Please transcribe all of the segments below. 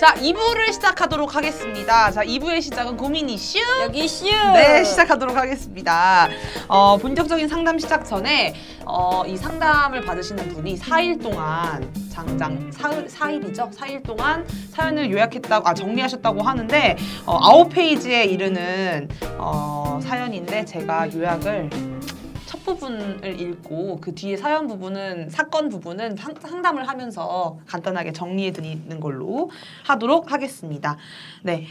자, 2부를 시작하도록 하겠습니다. 자, 2부의 시작은 고민 이슈. 여기 슈. 네, 시작하도록 하겠습니다. 어, 본격적인 상담 시작 전에 어, 이 상담을 받으시는 분이 4일 동안 장장 4, 4일이죠? 4일 동안 사연을 요약했다고 아 정리하셨다고 하는데 어, 9페이지에 이르는 어, 사연인데 제가 요약을 첫 부분을 읽고 그 뒤에 사연 부분은 사건 부분은 상, 상담을 하면서 간단하게 정리해 드리는 걸로 하도록 하겠습니다. 네.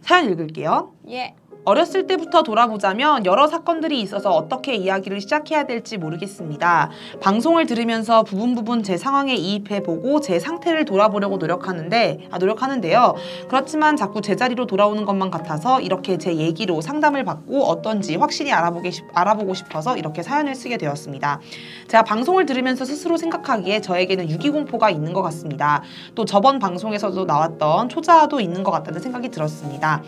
사연 읽을게요. 예. 어렸을 때부터 돌아보자면 여러 사건들이 있어서 어떻게 이야기를 시작해야 될지 모르겠습니다. 방송을 들으면서 부분 부분 제 상황에 이입해 보고 제 상태를 돌아보려고 노력하는데 아 노력하는데요. 그렇지만 자꾸 제자리로 돌아오는 것만 같아서 이렇게 제 얘기로 상담을 받고 어떤지 확실히 알아보게 싶, 알아보고 싶어서 이렇게 사연을 쓰게 되었습니다. 제가 방송을 들으면서 스스로 생각하기에 저에게는 유기공포가 있는 것 같습니다. 또 저번 방송에서도 나왔던 초자도 있는 것 같다는 생각이 들었습니다.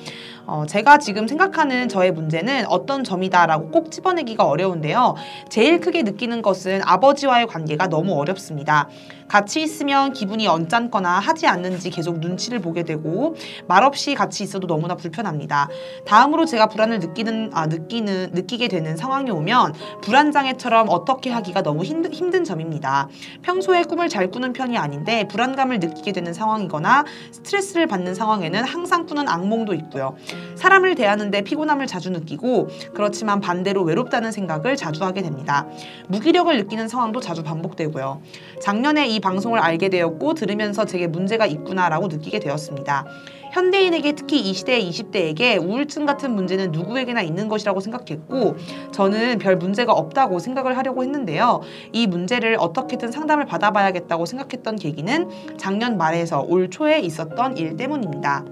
어, 제가 지금 생각하는 저의 문제는 어떤 점이다라고 꼭 집어내기가 어려운데요. 제일 크게 느끼는 것은 아버지와의 관계가 너무 어렵습니다. 같이 있으면 기분이 언짢거나 하지 않는지 계속 눈치를 보게 되고 말없이 같이 있어도 너무나 불편합니다. 다음으로 제가 불안을 느끼는 아 느끼는 느끼게 되는 상황이 오면 불안 장애처럼 어떻게 하기가 너무 힘든, 힘든 점입니다. 평소에 꿈을 잘 꾸는 편이 아닌데 불안감을 느끼게 되는 상황이거나 스트레스를 받는 상황에는 항상 꾸는 악몽도 있고요. 사람을 대하는데 피곤함을 자주 느끼고 그렇지만 반대로 외롭다는 생각을 자주 하게 됩니다. 무기력을 느끼는 상황도 자주 반복되고요. 작년에 이 방송을 알게 되었고 들으면서 제게 문제가 있구나라고 느끼게 되었습니다. 현대인에게 특히 이 시대 20대에게 우울증 같은 문제는 누구에게나 있는 것이라고 생각했고 저는 별 문제가 없다고 생각을 하려고 했는데요. 이 문제를 어떻게든 상담을 받아봐야겠다고 생각했던 계기는 작년 말에서 올 초에 있었던 일 때문입니다.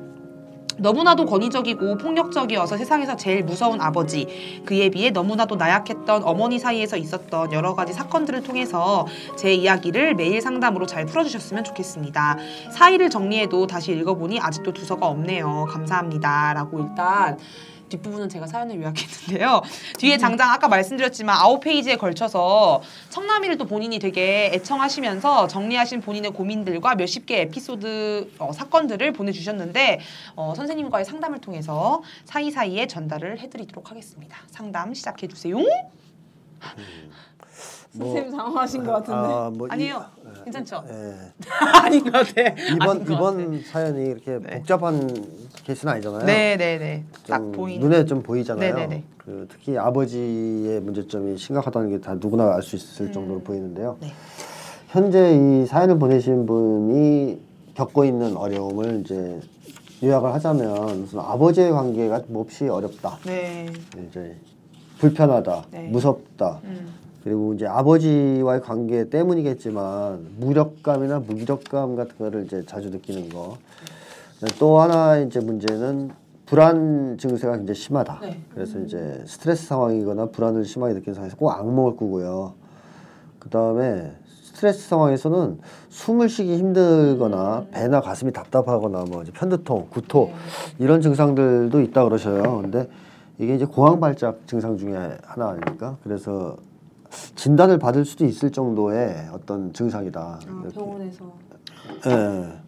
너무나도 권위적이고 폭력적이어서 세상에서 제일 무서운 아버지 그에 비해 너무나도 나약했던 어머니 사이에서 있었던 여러 가지 사건들을 통해서 제 이야기를 매일 상담으로 잘 풀어주셨으면 좋겠습니다. 사의를 정리해도 다시 읽어보니 아직도 두서가 없네요. 감사합니다. 라고 일단 뒷부분은 제가 사연을 요약했는데요. 뒤에 장장 아까 말씀드렸지만 아홉 페이지에 걸쳐서 청남이를 또 본인이 되게 애청하시면서 정리하신 본인의 고민들과 몇십 개 에피소드 어, 사건들을 보내주셨는데 어, 선생님과의 상담을 통해서 사이사이에 전달을 해드리도록 하겠습니다. 상담 시작해 주세요. 선생님 당황하신 것 같은데. 아, 뭐 아니에요. 괜찮죠? 예. 아닌 것 같아. 이번 이번 사연이 이렇게 네. 복잡한 케이스는 아니잖아요. 네네네. 딱좀 보이는. 눈에 좀 보이잖아요. 네네네. 그 특히 아버지의 문제점이 심각하다는 게 다 누구나 알 수 있을 음. 정도로 보이는데요. 네. 현재 이 사연을 보내신 분이 겪고 있는 어려움을 이제 요약을 하자면 무슨 아버지의 관계가 몹시 어렵다. 네. 이제 불편하다, 네. 무섭다. 음. 그리고 이제 아버지와의 관계 때문이겠지만 무력감이나 무기력감 같은 거를 이제 자주 느끼는 거. 또 하나 이제 문제는 불안 증세가 굉장히 심하다. 네. 그래서 이제 스트레스 상황이거나 불안을 심하게 느끼는 상황에서 꼭 악몽을 꾸고요. 그 다음에 스트레스 상황에서는 숨을 쉬기 힘들거나 배나 가슴이 답답하거나 뭐 편두통, 구토 네. 이런 증상들도 있다 그러셔요. 근데 이게 이제 공황 발작 증상 중에 하나 아닙니까? 그래서 진단을 받을 수도 있을 정도의 어떤 증상이다. 아. 병원에서. 예.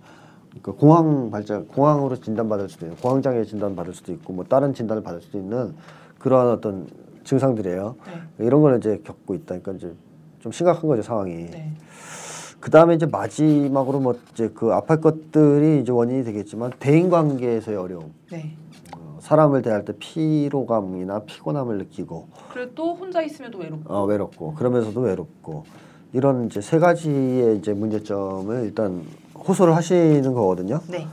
그러니까 공황 발작, 공황으로 진단받을 수도 있고, 공황 장애 진단 받을 수도 있고, 뭐 다른 진단을 받을 수도 있는 그러한 어떤 증상들이에요. 네. 이런 거는 이제 겪고 있다. 그러니까 이제 좀 심각한 거죠 상황이. 네. 그 다음에 이제 마지막으로 뭐 이제 그 아플 것들이 이제 원인이 되겠지만 대인 관계에서의 어려움. 네. 어, 사람을 대할 때 피로감이나 피곤함을 느끼고 그리고 또 혼자 있으면 또 외롭고. 어, 외롭고 그러면서도 외롭고 이런 이제 세 가지의 이제 문제점을 일단 호소를 하시는 거거든요. 네.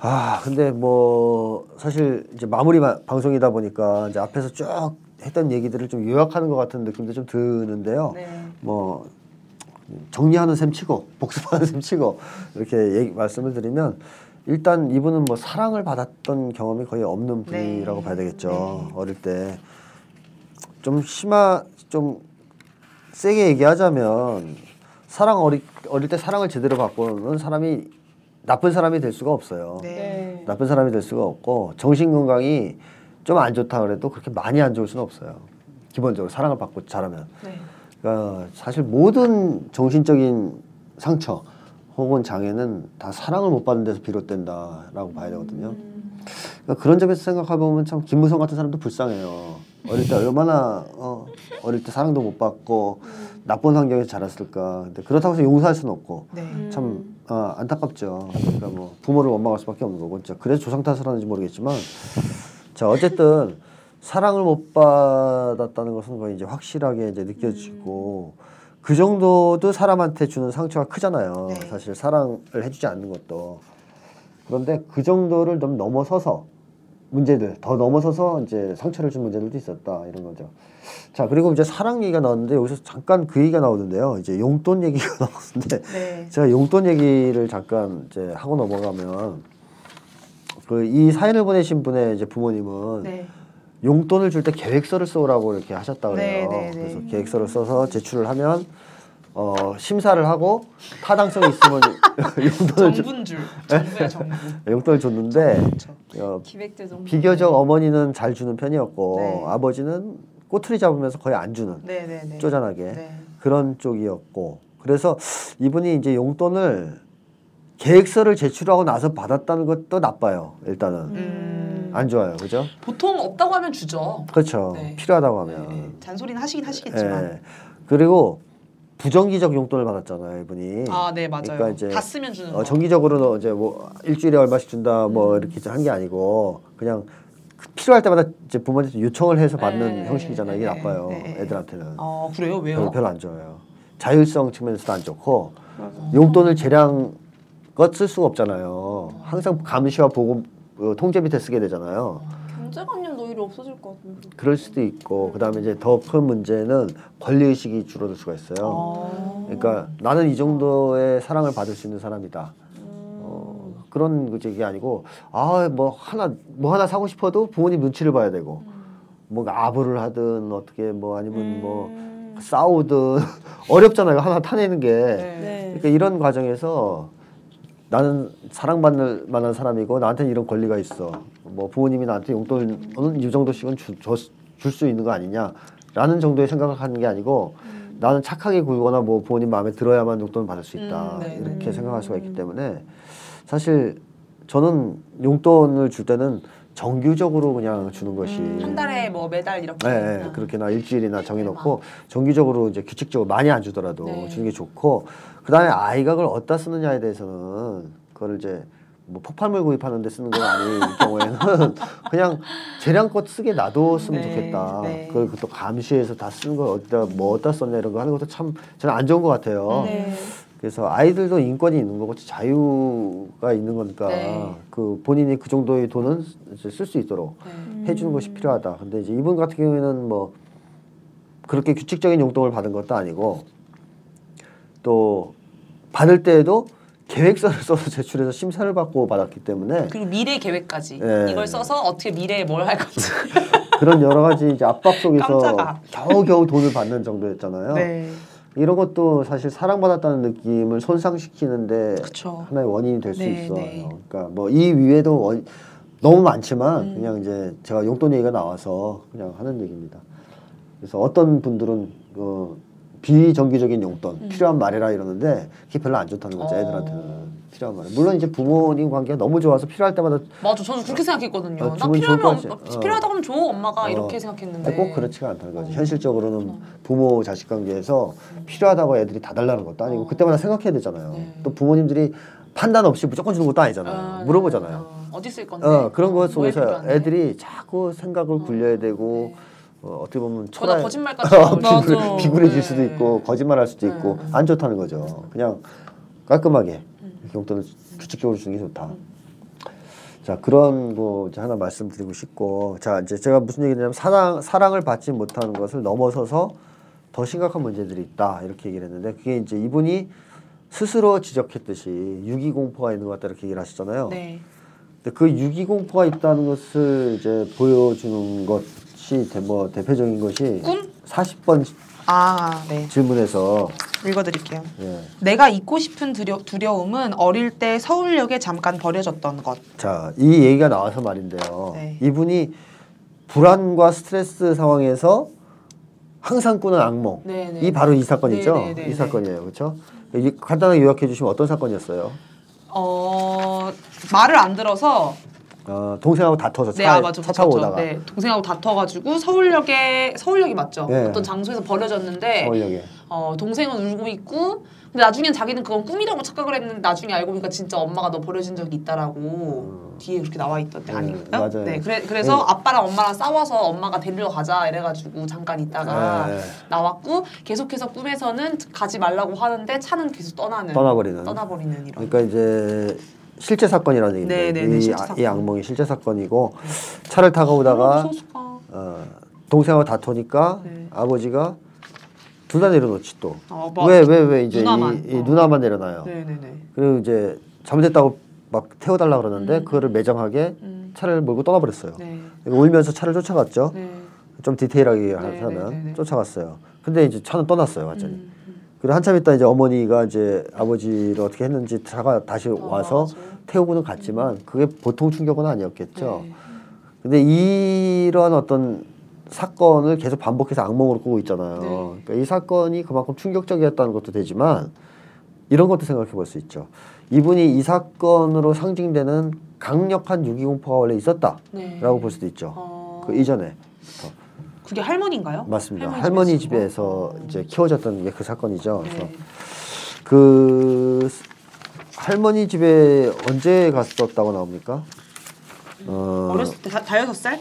아 근데 뭐 사실 이제 마무리 마- 방송이다 보니까 이제 앞에서 쭉 했던 얘기들을 좀 요약하는 것 같은 느낌도 좀 드는데요. 네. 뭐 정리하는 셈 치고 복습하는 셈 치고 이렇게 얘기, 말씀을 드리면 일단 이분은 뭐 사랑을 받았던 경험이 거의 없는 분이라고 네. 봐야 되겠죠. 네. 어릴 때 좀 심하 좀 세게 얘기하자면 사랑 어리, 어릴 때 사랑을 제대로 받고는 사람이 나쁜 사람이 될 수가 없어요. 네. 네. 나쁜 사람이 될 수가 없고 정신 건강이 좀 안 좋다 그래도 그렇게 많이 안 좋을 수는 없어요. 기본적으로 사랑을 받고 자라면. 네. 그러니까 사실 모든 정신적인 상처 혹은 장애는 다 사랑을 못 받는 데서 비롯된다라고 봐야 되거든요. 그러니까 그런 점에서 생각해 보면 참 김무성 같은 사람도 불쌍해요. 어릴 때 얼마나 어, 어릴 때 사랑도 못 받고 나쁜 환경에서 자랐을까. 근데 그렇다고 해서 용서할 수는 없고 네. 참 어, 안타깝죠. 그러니까 뭐 부모를 원망할 수밖에 없는 거고. 진짜 그래서 조상 탓을 하는지 모르겠지만 자 어쨌든 사랑을 못 받았다는 것은 거의 이제 확실하게 이제 느껴지고 그 정도도 사람한테 주는 상처가 크잖아요. 네. 사실 사랑을 해주지 않는 것도 그런데 그 정도를 좀 넘어서서 문제들 더 넘어서서 이제 상처를 준 문제들도 있었다 이런 거죠. 자 그리고 이제 사랑 얘기가 나왔는데 여기서 잠깐 그 얘기가 나오는데요. 이제 용돈 얘기가 나왔는데 네. 제가 용돈 얘기를 잠깐 이제 하고 넘어가면 그 이 사연을 보내신 분의 이제 부모님은 네. 용돈을 줄 때 계획서를 써오라고 이렇게 하셨다 그래요. 네, 네, 네. 그래서 계획서를 써서 제출을 하면 어 심사를 하고 타당성이 있으면 용돈을 주, 정분줄. 정부야 정부. 용돈을 줬는데 그렇죠. 어. 비교적 어머니는 잘 주는 편이었고 네. 아버지는 꼬투리 잡으면서 거의 안 주는 네네네. 쪼잔하게 네. 그런 쪽이었고 그래서 이분이 이제 용돈을 계획서를 제출하고 나서 받았다는 것도 나빠요 일단은 음. 안 좋아요 그죠 보통 없다고 하면 주죠. 그렇죠 네. 필요하다고 하면 네. 잔소리는 하시긴 하시겠지만. 예. 그리고 부정기적 용돈을 받았잖아요 이분이 아, 네 맞아요. 그러니까 이제 다 쓰면 주는 어, 거. 정기적으로는 이제 뭐 일주일에 얼마씩 준다 뭐 음. 이렇게 한 게 아니고 그냥 그 필요할 때마다 이제 부모님한테 요청을 해서 받는 네, 형식이잖아요 이게 네, 나빠요 네. 애들한테는 아 그래요? 왜요? 별로, 안 좋아요 자율성 측면에서도 안 좋고 용돈을 재량껏 쓸 수가 없잖아요 항상 감시와 보고 어, 통제 밑에 쓰게 되잖아요 경제관념도 오히려 없어질 것 같은데. 그럴 수도 있고 그다음에 이제 더 큰 문제는 권리 의식이 줄어들 수가 있어요 아. 그러니까 나는 이 정도의 사랑을 받을 수 있는 사람이다. 어, 그런 그게 아니고 아 뭐 하나 뭐 하나 사고 싶어도 부모님 눈치를 봐야 되고 뭔가 아부를 하든 어떻게 뭐 아니면 뭐 싸우든 어렵잖아요 하나 타내는 게 네. 네. 그러니까 이런 과정에서 나는 사랑받을 만한 사람이고 나한테 이런 권리가 있어. 뭐 부모님이 나한테 용돈은 이 정도씩은 줄 수 있는 거 아니냐라는 정도의 생각을 하는 게 아니고 나는 착하게 굴거나 뭐 부모님 마음에 들어야만 용돈을 받을 수 있다. 음, 네, 이렇게 생각할 수가 있기 때문에 사실 저는 용돈을 줄 때는 정규적으로 그냥 주는 것이 한 달에 뭐 매달 이렇게. 네, 네, 그렇게나 일주일이나 정해놓고 정기적으로 이제 규칙적으로 많이 안 주더라도 네. 주는 게 좋고 그 다음에 아이가 그걸 어디다 쓰느냐에 대해서는 그걸 이제 뭐 폭발물 구입하는 데 쓰는 건 아닌 경우에는 그냥 재량껏 쓰게 놔뒀으면 네, 좋겠다. 네. 그걸 또 감시해서 다 쓰는 걸 어디다 뭐 어디다 썼냐 이런 거 하는 것도 참 저는 안 좋은 것 같아요. 네. 그래서 아이들도 인권이 있는 거고 자유가 있는 거니까 네. 그 본인이 그 정도의 돈은 쓸 수 있도록 네. 해주는 것이 필요하다. 근데 이제 이분 같은 경우에는 뭐 그렇게 규칙적인 용돈을 받은 것도 아니고 또 받을 때에도 계획서를 써서 제출해서 심사를 받고 받았기 때문에 그리고 미래 계획까지 네. 이걸 써서 어떻게 미래에 뭘 할 건지. 그런 여러 가지 이제 압박 속에서. 겨우겨우 돈을 받는 정도였잖아요. 네. 이런 것도 사실 사랑받았다는 느낌을 손상시키는데 그쵸. 하나의 원인이 될수 네, 있어요. 네. 그러니까 뭐 이 위에도 원, 너무 많지만 음. 그냥 이제 제가 용돈 얘기가 나와서 그냥 하는 얘기입니다. 그래서 어떤 분들은 그 비정기적인 용돈 필요한 말이라 이러는데 그게 별로 안 좋다는 거죠 음. 어. 애들한테는 필요한 말. 물론 이제 부모님 관계가 너무 좋아서 필요할 때마다 맞아, 저는 그렇게 생각했거든요. 어, 나 필요하면 어. 어. 필요하다고 하면 줘, 엄마가 어. 이렇게 생각했는데. 꼭 그렇지가 않다는 거죠. 어. 현실적으로는 부모 자식 관계에서 필요하다고 애들이 다 달라는 것도 아니고 어. 그때마다 생각해야 되잖아요. 네. 또 부모님들이 판단 없이 무조건 주는 것도 아니잖아요. 아, 물어보잖아요. 어, 어디 쓸 건데? 어, 그런 것 속에서 필요한데? 애들이 자꾸 생각을 굴려야 되고 어, 어 떻게 보면 저다 초라해- 거짓말까지 어, 맞아. 비굴해질 수도 네. 있고 거짓말할 수도 네. 있고 안 좋다는 거죠. 그냥 깔끔하게 음. 용돈을 규칙적으로 주는 게 좋다. 자 그런 거 이제 하나 말씀드리고 싶고 자 이제 제가 무슨 얘기냐면 사랑 사랑을 받지 못하는 것을 넘어서서 더 심각한 문제들이 있다 이렇게 얘기를 했는데 그게 이제 이분이 스스로 지적했듯이 유기 공포가 있는 것 같다 이렇게 얘기를 하셨잖아요. 네. 근데 그 유기 공포가 있다는 것을 이제 보여주는 것 이 대, 뭐 대표적인 것이 꿈? 40번 아, 네. 질문에서 읽어드릴게요. 예. 내가 잊고 싶은 두려, 두려움은 어릴 때 서울역에 잠깐 버려졌던 것. 자, 이 얘기가 나와서 말인데요. 네. 이분이 불안과 스트레스 상황에서 항상 꾸는 악몽. 네, 네. 이 바로 이 사건이죠. 네, 네, 네, 이 네. 사건이에요. 그렇죠? 이- 간단하게 요약해 주시면 어떤 사건이었어요? 어 말을 안 들어서 어, 동생하고 다퉈서 차, 네, 아, 맞아, 차 타고. 오다가 네, 동생하고 다퉈가지고 서울역에 서울역이 맞죠? 네. 어떤 장소에서 버려졌는데 서울역에 어, 동생은 울고 있고 근데 나중엔 자기는 그건 꿈이라고 착각을 했는데 나중에 알고 보니까 진짜 엄마가 너 버려진 적이 있다라고 뒤에 그렇게 나와 있던데 네, 아닌가요? 맞아요. 네, 그래, 그래서 네. 아빠랑 엄마랑 싸워서 엄마가 데리러 가자 이래가지고 잠깐 있다가 네. 나왔고 계속해서 꿈에서는 가지 말라고 하는데 차는 계속 떠나는 떠나버리는. 떠나버리는 이런 그러니까 이제 실제 사건이라는 얘기인데 네, 네, 네, 이, 실제 아- 사건. 이 악몽이 실제 사건이고 차를 타고 어, 오다가 소수가 어, 동생하고 다투니까 네. 아버지가 둘 다 내려놓지 또. 어, 뭐, 왜왜 왜 이제 누나만. 이, 이 어. 누나만 내려놔요. 네네네 그리고 이제 잘못했다고 막 태워달라 그러는데 음. 그거를 매장하게 음. 차를 몰고 떠나버렸어요. 네. 울면서 차를 쫓아갔죠. 네. 좀 디테일하게 네, 하면 네, 네, 네. 쫓아갔어요. 근데 이제 차는 떠났어요, 완전히. 음, 음. 그리고 한참 있다 이제 어머니가 이제 아버지를 어떻게 했는지 차가 다시 와서 맞아요. 태우고는 갔지만 그게 보통 충격은 아니었겠죠. 네. 근데 이러한 어떤 사건을 계속 반복해서 악몽으로 꾸고 있잖아요. 네. 그러니까 이 사건이 그만큼 충격적이었다는 것도 되지만 이런 것도 생각해 볼 수 있죠. 이분이 이 사건으로 상징되는 강력한 유기공포가 원래 있었다라고 네. 볼 수도 있죠. 어, 그 이전에 그게 할머니인가요? 맞습니다. 할머니, 집에서. 집에서 이제 키워졌던 게 그 사건이죠. 그래서 네. 그 할머니 집에 언제 갔었다고 나옵니까? 어, 어렸을 때 다, 다여섯 살?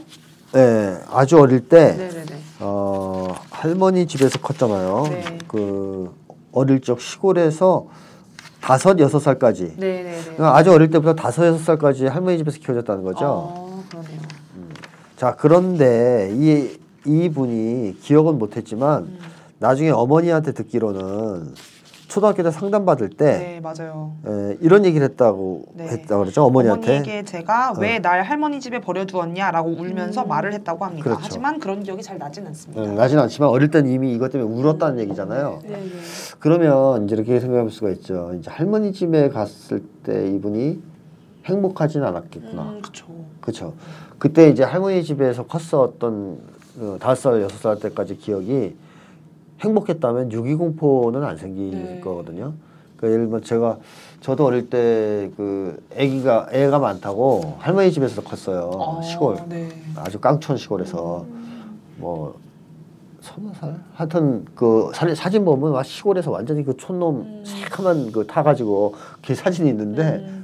네, 아주 어릴 때 네네네. 어, 할머니 집에서 컸잖아요. 네. 그 어릴 적 시골에서 다섯 여섯 살까지. 네네네. 그러니까 아주 어릴 때부터 다섯 여섯 살까지 할머니 집에서 키워졌다는 거죠. 어, 그러네요. 자 그런데 이 이분이 기억은 못했지만 음. 나중에 어머니한테 듣기로는 초등학교 때 상담 받을 때 네 맞아요. 에, 이런 얘기를 했다고 네. 했다고 그러죠 어머니한테. 어머니에게 제가 왜 날 할머니 집에 버려두었냐라고 울면서 말을 했다고 합니다. 그렇죠. 하지만 그런 기억이 잘 나진 않습니다. 음, 나진 않지만 어릴 때는 이미 이것 때문에 울었다는 얘기잖아요. 네, 네. 그러면 이제 이렇게 생각할 수가 있죠. 이제 할머니 집에 갔을 때 이분이 행복하진 않았겠구나. 음, 그렇죠. 그렇죠. 그때 이제 할머니 집에서 컸었던 그 다섯 살 여섯 살 때까지 기억이 행복했다면 유기공포는 안 생길 네. 거거든요. 그 예를 들면 제가 저도 어릴 때그 아기가 애가 많다고 할머니 집에서 컸어요. 어, 시골 네. 아주 깡촌 시골에서 뭐 서너 살 하여튼 그 사, 사진 보면 막 시골에서 완전히 그 촌놈 새카만 그 타가지고 그 사진이 있는데 음.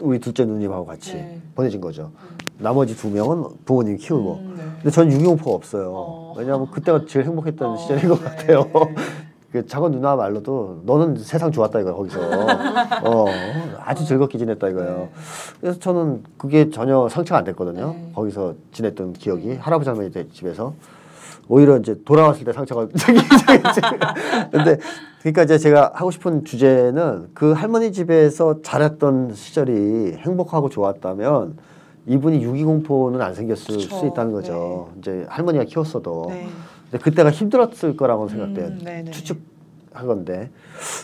우리 둘째 누님하고 같이 네. 보내진 거죠. 나머지 두 명은 부모님 키우고. 음, 네. 근데 전 유기공포가 없어요. 어. 왜냐하면 그때가 제일 행복했던 어, 시절인 것 네. 같아요. 그 작은 누나 말로도 너는 세상 좋았다 이거야 거기서. 어, 아주 즐겁게 지냈다 이거예요. 네. 그래서 저는 그게 전혀 상처가 안 됐거든요. 네. 거기서 지냈던 기억이 할아버지 할머니 댁 집에서 오히려 이제 돌아왔을 때 상처가 생기지. 근데 그러니까 이제 제가 하고 싶은 주제는 그 할머니 집에서 자랐던 시절이 행복하고 좋았다면 이분이 유기공포는 안 생겼을 그쵸. 수 있다는 거죠. 이제 할머니가 키웠어도. 네. 근데 그때가 힘들었을 거라고 생각돼요. 음, 네네. 추측한 건데.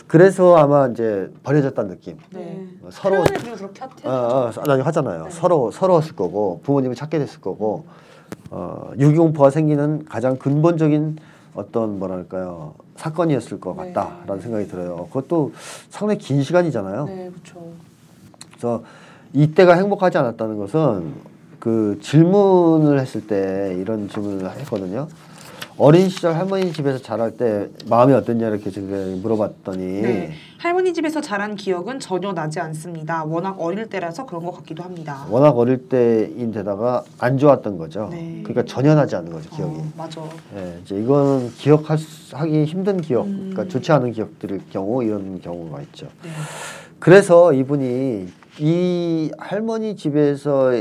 그래서 아마 이제 버려졌다는 느낌. 네. 어, 서로 표현을 그리고 그렇게 하- 어, 어, 나중에 하잖아요. 네. 서로 서러웠을 거고 부모님을 찾게 됐을 거고 어, 유기공포가 생기는 가장 근본적인 어떤 뭐랄까요 사건이었을 것 네. 같다라는 생각이 들어요. 그것도 상당히 긴 시간이잖아요. 네, 그렇죠. 그래서 이때가 행복하지 않았다는 것은 그 질문을 했을 때 이런 질문을 했거든요. 어린 시절 할머니 집에서 자랄 때 마음이 어땠냐 이렇게 제가 물어봤더니 네. 할머니 집에서 자란 기억은 전혀 나지 않습니다. 워낙 어릴 때라서 그런 것 같기도 합니다. 워낙 어릴 때인데다가 안 좋았던 거죠. 네. 그러니까 전혀 나지 않는 거죠 기억이. 어, 맞아. 예, 이제 이거는 기억하기 힘든 기억, 음. 그러니까 좋지 않은 기억들일 경우 이런 경우가 있죠. 네. 그래서 이분이 이 할머니 집에서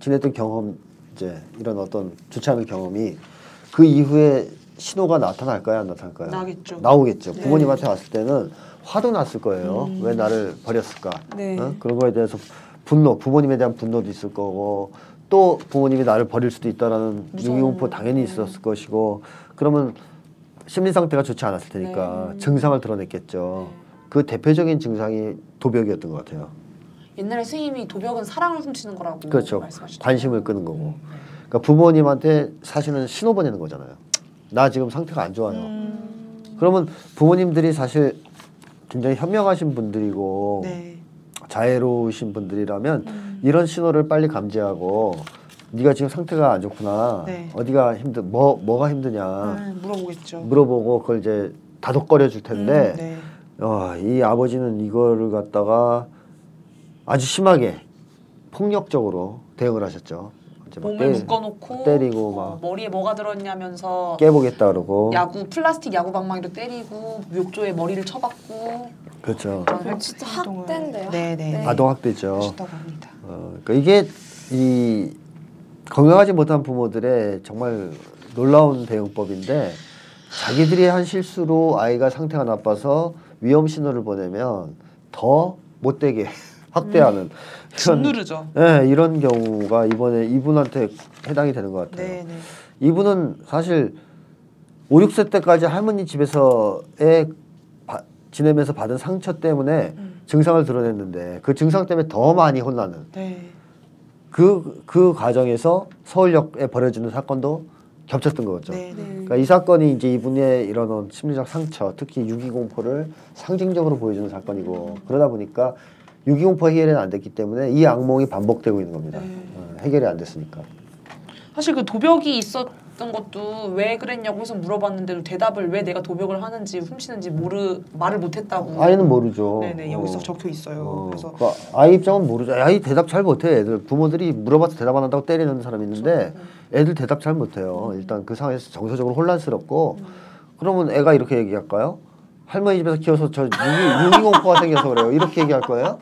지냈던 경험, 이제 이런 어떤 좋지 않은 경험이 그 이후에 신호가 나타날까요, 안 나타날까요? 나겠죠. 나오겠죠. 네. 부모님한테 왔을 때는 화도 났을 거예요. 음. 왜 나를 버렸을까? 네. 어? 그런 거에 대해서 분노, 부모님에 대한 분노도 있을 거고 또 부모님이 나를 버릴 수도 있다라는. 유기공포 당연히 있었을 것이고 그러면 심리 상태가 좋지 않았을 테니까 네. 증상을 드러냈겠죠. 그 대표적인 증상이 도벽이었던 것 같아요. 옛날에 스님이 도벽은 사랑을 훔치는 거라고 그렇죠. 말씀하셨죠. 관심을 끄는 거고. 그러니까 부모님한테 사실은 신호 보내는 거잖아요. 나 지금 상태가 안 좋아요. 음, 그러면 부모님들이 사실 굉장히 현명하신 분들이고 네. 자애로우신 분들이라면 음. 이런 신호를 빨리 감지하고 네가 지금 상태가 안 좋구나. 네. 어디가 힘들 뭐 뭐가 힘드냐 아, 물어보겠죠. 물어보고 그걸 이제 다독거려 줄 텐데 음, 네. 어, 이 아버지는 이거를 갖다가 아주 심하게 폭력적으로 대응을 하셨죠. 몸을 때- 묶어놓고 때리고 어, 막 머리에 뭐가 들었냐면서 깨보겠다 그러고 야구 플라스틱 야구 방 망이로 때리고 욕조에 머리를 쳐박고 그렇죠. 진짜 학대인데요, 네네. 학대. 아동 학대죠. 어, 그러니까 이게 이 건강하지 못한 부모들의 정말 놀라운 대응법인데 자기들이 한 실수로 아이가 상태가 나빠서 위험 신호를 보내면 더 못되게 학대하는 짓 누르죠. 예, 이런 경우가 이번에 이분한테 해당이 되는 것 같아요. 네 네. 이분은 사실 5, 6세 때까지 할머니 집에서의 바- 지내면서 받은 상처 때문에 음. 증상을 드러냈는데 그 증상 때문에 더 많이 혼나는 네. 그, 그 과정에서 서울역에 벌어지는 사건도 겹쳤던 거죠. 네 네. 그러니까 이 사건이 이제 이분의 이런 심리적 상처, 특히 유기공포를 상징적으로 보여주는 사건이고 그러다 보니까 유기공포 해결이 안 됐기 때문에 이 악몽이 반복되고 있는 겁니다. 네. 어, 해결이 안 됐으니까. 사실 그 도벽이 있었던 것도 왜 그랬냐고 해서 물어봤는데도 대답을 왜 내가 도벽을 하는지 훔치는지 모르 말을 못했다고. 아이는 모르죠. 네네 여기서 어. 적혀 있어요. 어, 그래서 그 아이 입장은 모르죠. 아이 대답 잘 못해. 애들 부모들이 물어봐서 대답 안 한다고 때리는 사람이 있는데 애들 대답 잘 못해요. 일단 그 상황에서 정서적으로 혼란스럽고 그러면 애가 이렇게 얘기할까요? 할머니 집에서 키워서 저 유기, 유기공포가 생겨서 그래요. 이렇게 얘기할 거예요?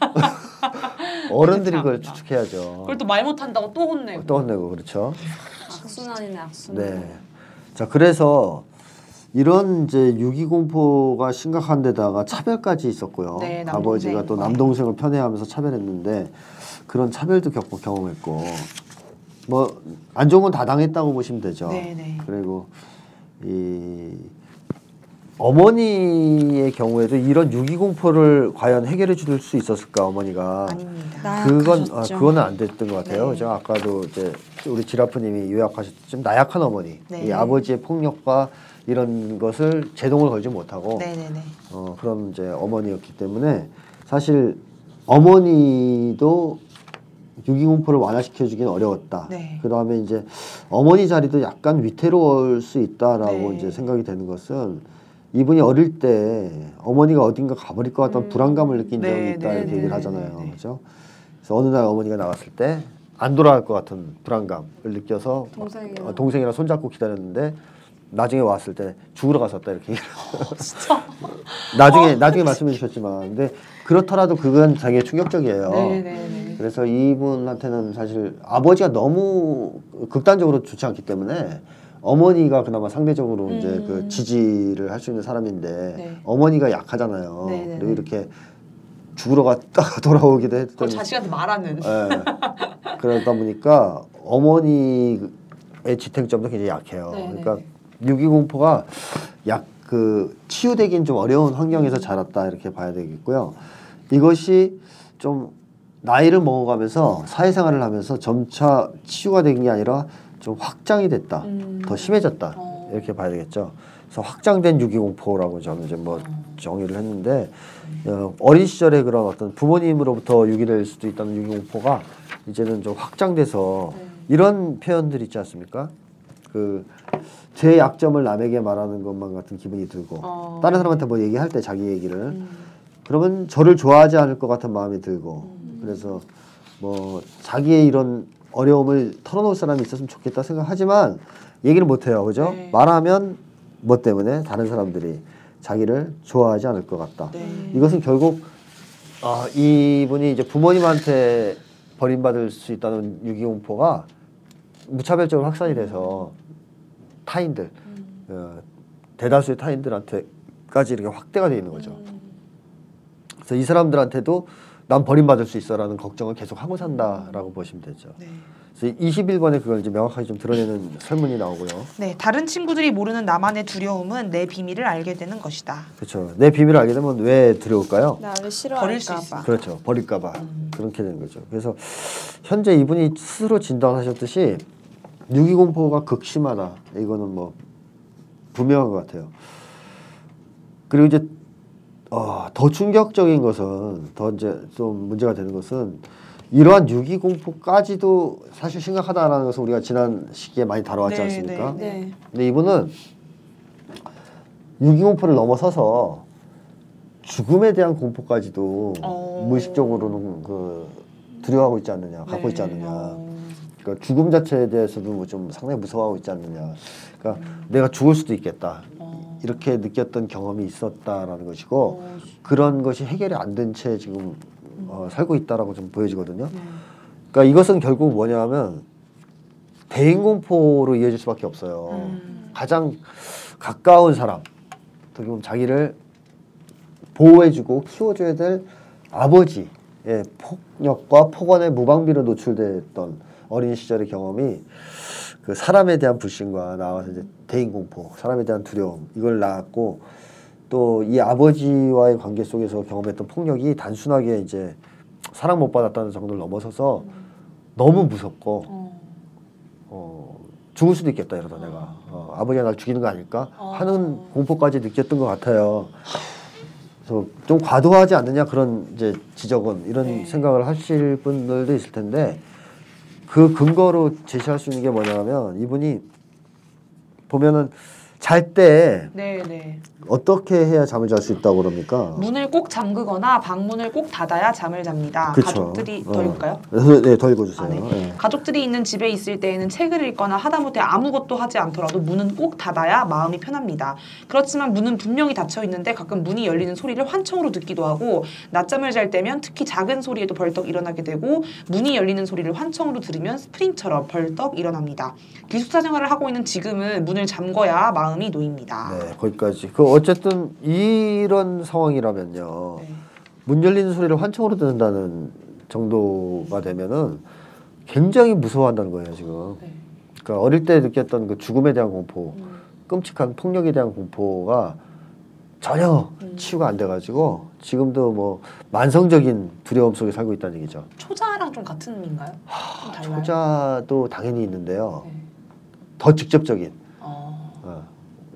어른들이 그걸 추측해야죠. 그걸 또 말 못한다고 또 혼내고. 또 혼내고 그렇죠. 악순환이네 악순환. 네. 자 그래서 이런 이제 유기공포가 심각한 데다가 차별까지 있었고요. 네, 남동생. 아버지가 또 남동생을 편애하면서 차별했는데 그런 차별도 겪고 경험했고 뭐 안 좋은 건 다 당했다고 보시면 되죠. 네 네. 그리고 이 어머니의 경우에도 이런 유기공포를 과연 해결해 줄 수 있었을까 어머니가 아닙니다. 나- 그건 아. 그거는 안 됐던 것 같아요. 네. 제가 아까도 이제 우리 지라프님이 요약하셨듯이 좀 나약한 어머니, 네. 이 아버지의 폭력과 이런 것을 제동을 걸지 못하고 네네네. 어, 그런 이제 어머니였기 때문에 사실 어머니도 유기공포를 완화시켜주기는 어려웠다. 네. 그 다음에 이제 어머니 자리도 약간 위태로울 수 있다라고 네. 이제 생각이 되는 것은 이분이 어릴 때 어머니가 어딘가 가버릴 것 같다는 음. 불안감을 느낀 네, 적이 있다 네, 이렇게 네, 얘기를 네, 하잖아요. 네, 네. 그렇죠? 그래서 어느 날 어머니가 나갔을 때 안 돌아갈 것 같은 불안감을 느껴서 동생이랑. 어, 동생이랑 손잡고 기다렸는데 나중에 왔을 때 죽으러 갔었다 이렇게 얘기를 진짜. 나중에 나중에 말씀해 주셨지만 근데 그렇더라도 그건 되게 충격적이에요. 네네네. 그래서 이분한테는 사실 아버지가 너무 극단적으로 좋지 않기 때문에 어머니가 그나마 상대적으로 이제 음. 그 지지를 할 수 있는 사람인데 네. 어머니가 약하잖아요. 네네네. 그리고 이렇게 죽으러 갔다가 돌아오기도 그걸 했던 자식한테 말하는. 예. 그러다 보니까 어머니의 지탱점도 굉장히 약해요. 네네. 그러니까 유기공포가 약 그 치유되긴 좀 어려운 환경에서 자랐다 이렇게 봐야 되겠고요. 이것이 좀 나이를 먹어가면서 사회생활을 하면서 점차 치유가 된 게 아니라 좀 확장이 됐다, 음. 더 심해졌다 어. 이렇게 봐야 되겠죠. 그래서 확장된 유기공포라고 저는 이제 뭐 정의를 했는데 어, 어린 시절에 그런 어떤 부모님으로부터 유기될 수도 있다는 유기공포가 이제는 좀 확장돼서 네. 이런 표현들 있지 않습니까? 그 제 약점을 남에게 말하는 것만 같은 기분이 들고 어. 다른 사람한테 뭐 얘기할 때 자기 얘기를 음. 그러면 저를 좋아하지 않을 것 같은 마음이 들고 그래서 뭐 자기의 이런 어려움을 털어놓을 사람이 있었으면 좋겠다 생각하지만 얘기를 못 해요 그죠 네. 말하면 뭐 때문에 다른 사람들이 자기를 좋아하지 않을 것 같다 네. 이것은 결국 아, 이분이 이제 부모님한테 버림받을 수 있다는 유기공포가 무차별적으로 확산이 돼서 타인들 어, 대다수의 타인들한테까지 이렇게 확대가 돼 있는 거죠. 그래서 이 사람들한테도 난 버림받을 수 있어라는 걱정을 계속 하고 산다라고 보시면 되죠. 네. 그래서 21번에 그걸 이제 명확하게 좀 드러내는 설문이 나오고요. 네, 다른 친구들이 모르는 나만의 두려움은 내 비밀을 알게 되는 것이다. 그렇죠. 내 비밀을 알게 되면 왜 두려울까요? 나를 버릴 수 싫어할까 있어. 봐. 그렇죠. 버릴까봐 그렇게 되는 거죠. 그래서 현재 이분이 스스로 진단하셨듯이 유기공포가 극심하다. 이거는 뭐 분명한 것 같아요. 그리고 이제 어, 더 충격적인 것은 더 이제 좀 문제가 되는 것은 이러한 유기 공포까지도 사실 심각하다라는 것을 우리가 지난 시기에 많이 다뤄왔지 네, 않습니까? 네, 네. 근데 이분은 유기 공포를 넘어서서 죽음에 대한 공포까지도 어. 무의식적으로는 그 두려워하고 있지 않느냐, 갖고 있지 네. 않느냐. 어. 그러니까 죽음 자체에 대해서도 뭐좀 상당히 무서워하고 있지 않느냐. 그러니까 내가 죽을 수도 있겠다. 어. 이렇게 느꼈던 경험이 있었다라는 것이고 어. 그런 것이 해결이 안 된 채 지금 어, 살고 있다라고 좀 보여지거든요. 네. 그러니까 이것은 결국 뭐냐면 대인 공포로 이어질 수밖에 없어요. 음. 가장 가까운 사람, 어떻게 보면 자기를 보호해주고 키워줘야 될 아버지의 폭력과 폭언에 무방비로 노출됐던 어린 시절의 경험이 그 사람에 대한 불신과 나와서 이제 대인 공포, 사람에 대한 두려움 이걸 낳았고 또 이 아버지와의 관계 속에서 경험했던 폭력이 단순하게 이제 사랑 못 받았다는 정도를 넘어서서 너무 무섭고 어. 어, 죽을 수도 있겠다 이러다 내가 어, 아버지가 날 죽이는 거 아닐까 어. 하는 공포까지 느꼈던 것 같아요. 그래서 좀 과도하지 않느냐 그런 이제 지적은 이런 네. 생각을 하실 분들도 있을 텐데 그 근거로 제시할 수 있는 게 뭐냐면 이분이 보면은 잘때 네, 네. 어떻게 해야 잠을 잘 수 있다고 그럽니까? 문을 꼭 잠그거나 방문을 꼭 닫아야 잠을 잡니다. 그쵸. 가족들이 어. 더 읽을까요? 네, 더 읽어주세요. 아, 네. 네. 가족들이 있는 집에 있을 때에는 책을 읽거나 하다못해 아무것도 하지 않더라도 문은 꼭 닫아야 마음이 편합니다. 그렇지만 문은 분명히 닫혀 있는데 가끔 문이 열리는 소리를 환청으로 듣기도 하고 낮잠을 잘 때면 특히 작은 소리에도 벌떡 일어나게 되고 문이 열리는 소리를 환청으로 들으면 스프링처럼 벌떡 일어납니다. 기숙사 생활을 하고 있는 지금은 문을 잠궈야 마음 이 놓입니다. 네, 거기까지. 그 어쨌든 이런 상황이라면요. 네. 문 열리는 소리를 환청으로 듣는다는 정도가 되면은 굉장히 무서워한다는 거예요 지금. 네. 그러니까 어릴 때 느꼈던 그 죽음에 대한 공포, 음. 끔찍한 폭력에 대한 공포가 전혀 음. 치유가 안 돼가지고 지금도 뭐 만성적인 두려움 속에 살고 있다는 얘기죠. 초자랑 좀 같은 의미인가요? 좀 달라요? 초자도 당연히 있는데요. 네. 더 직접적인.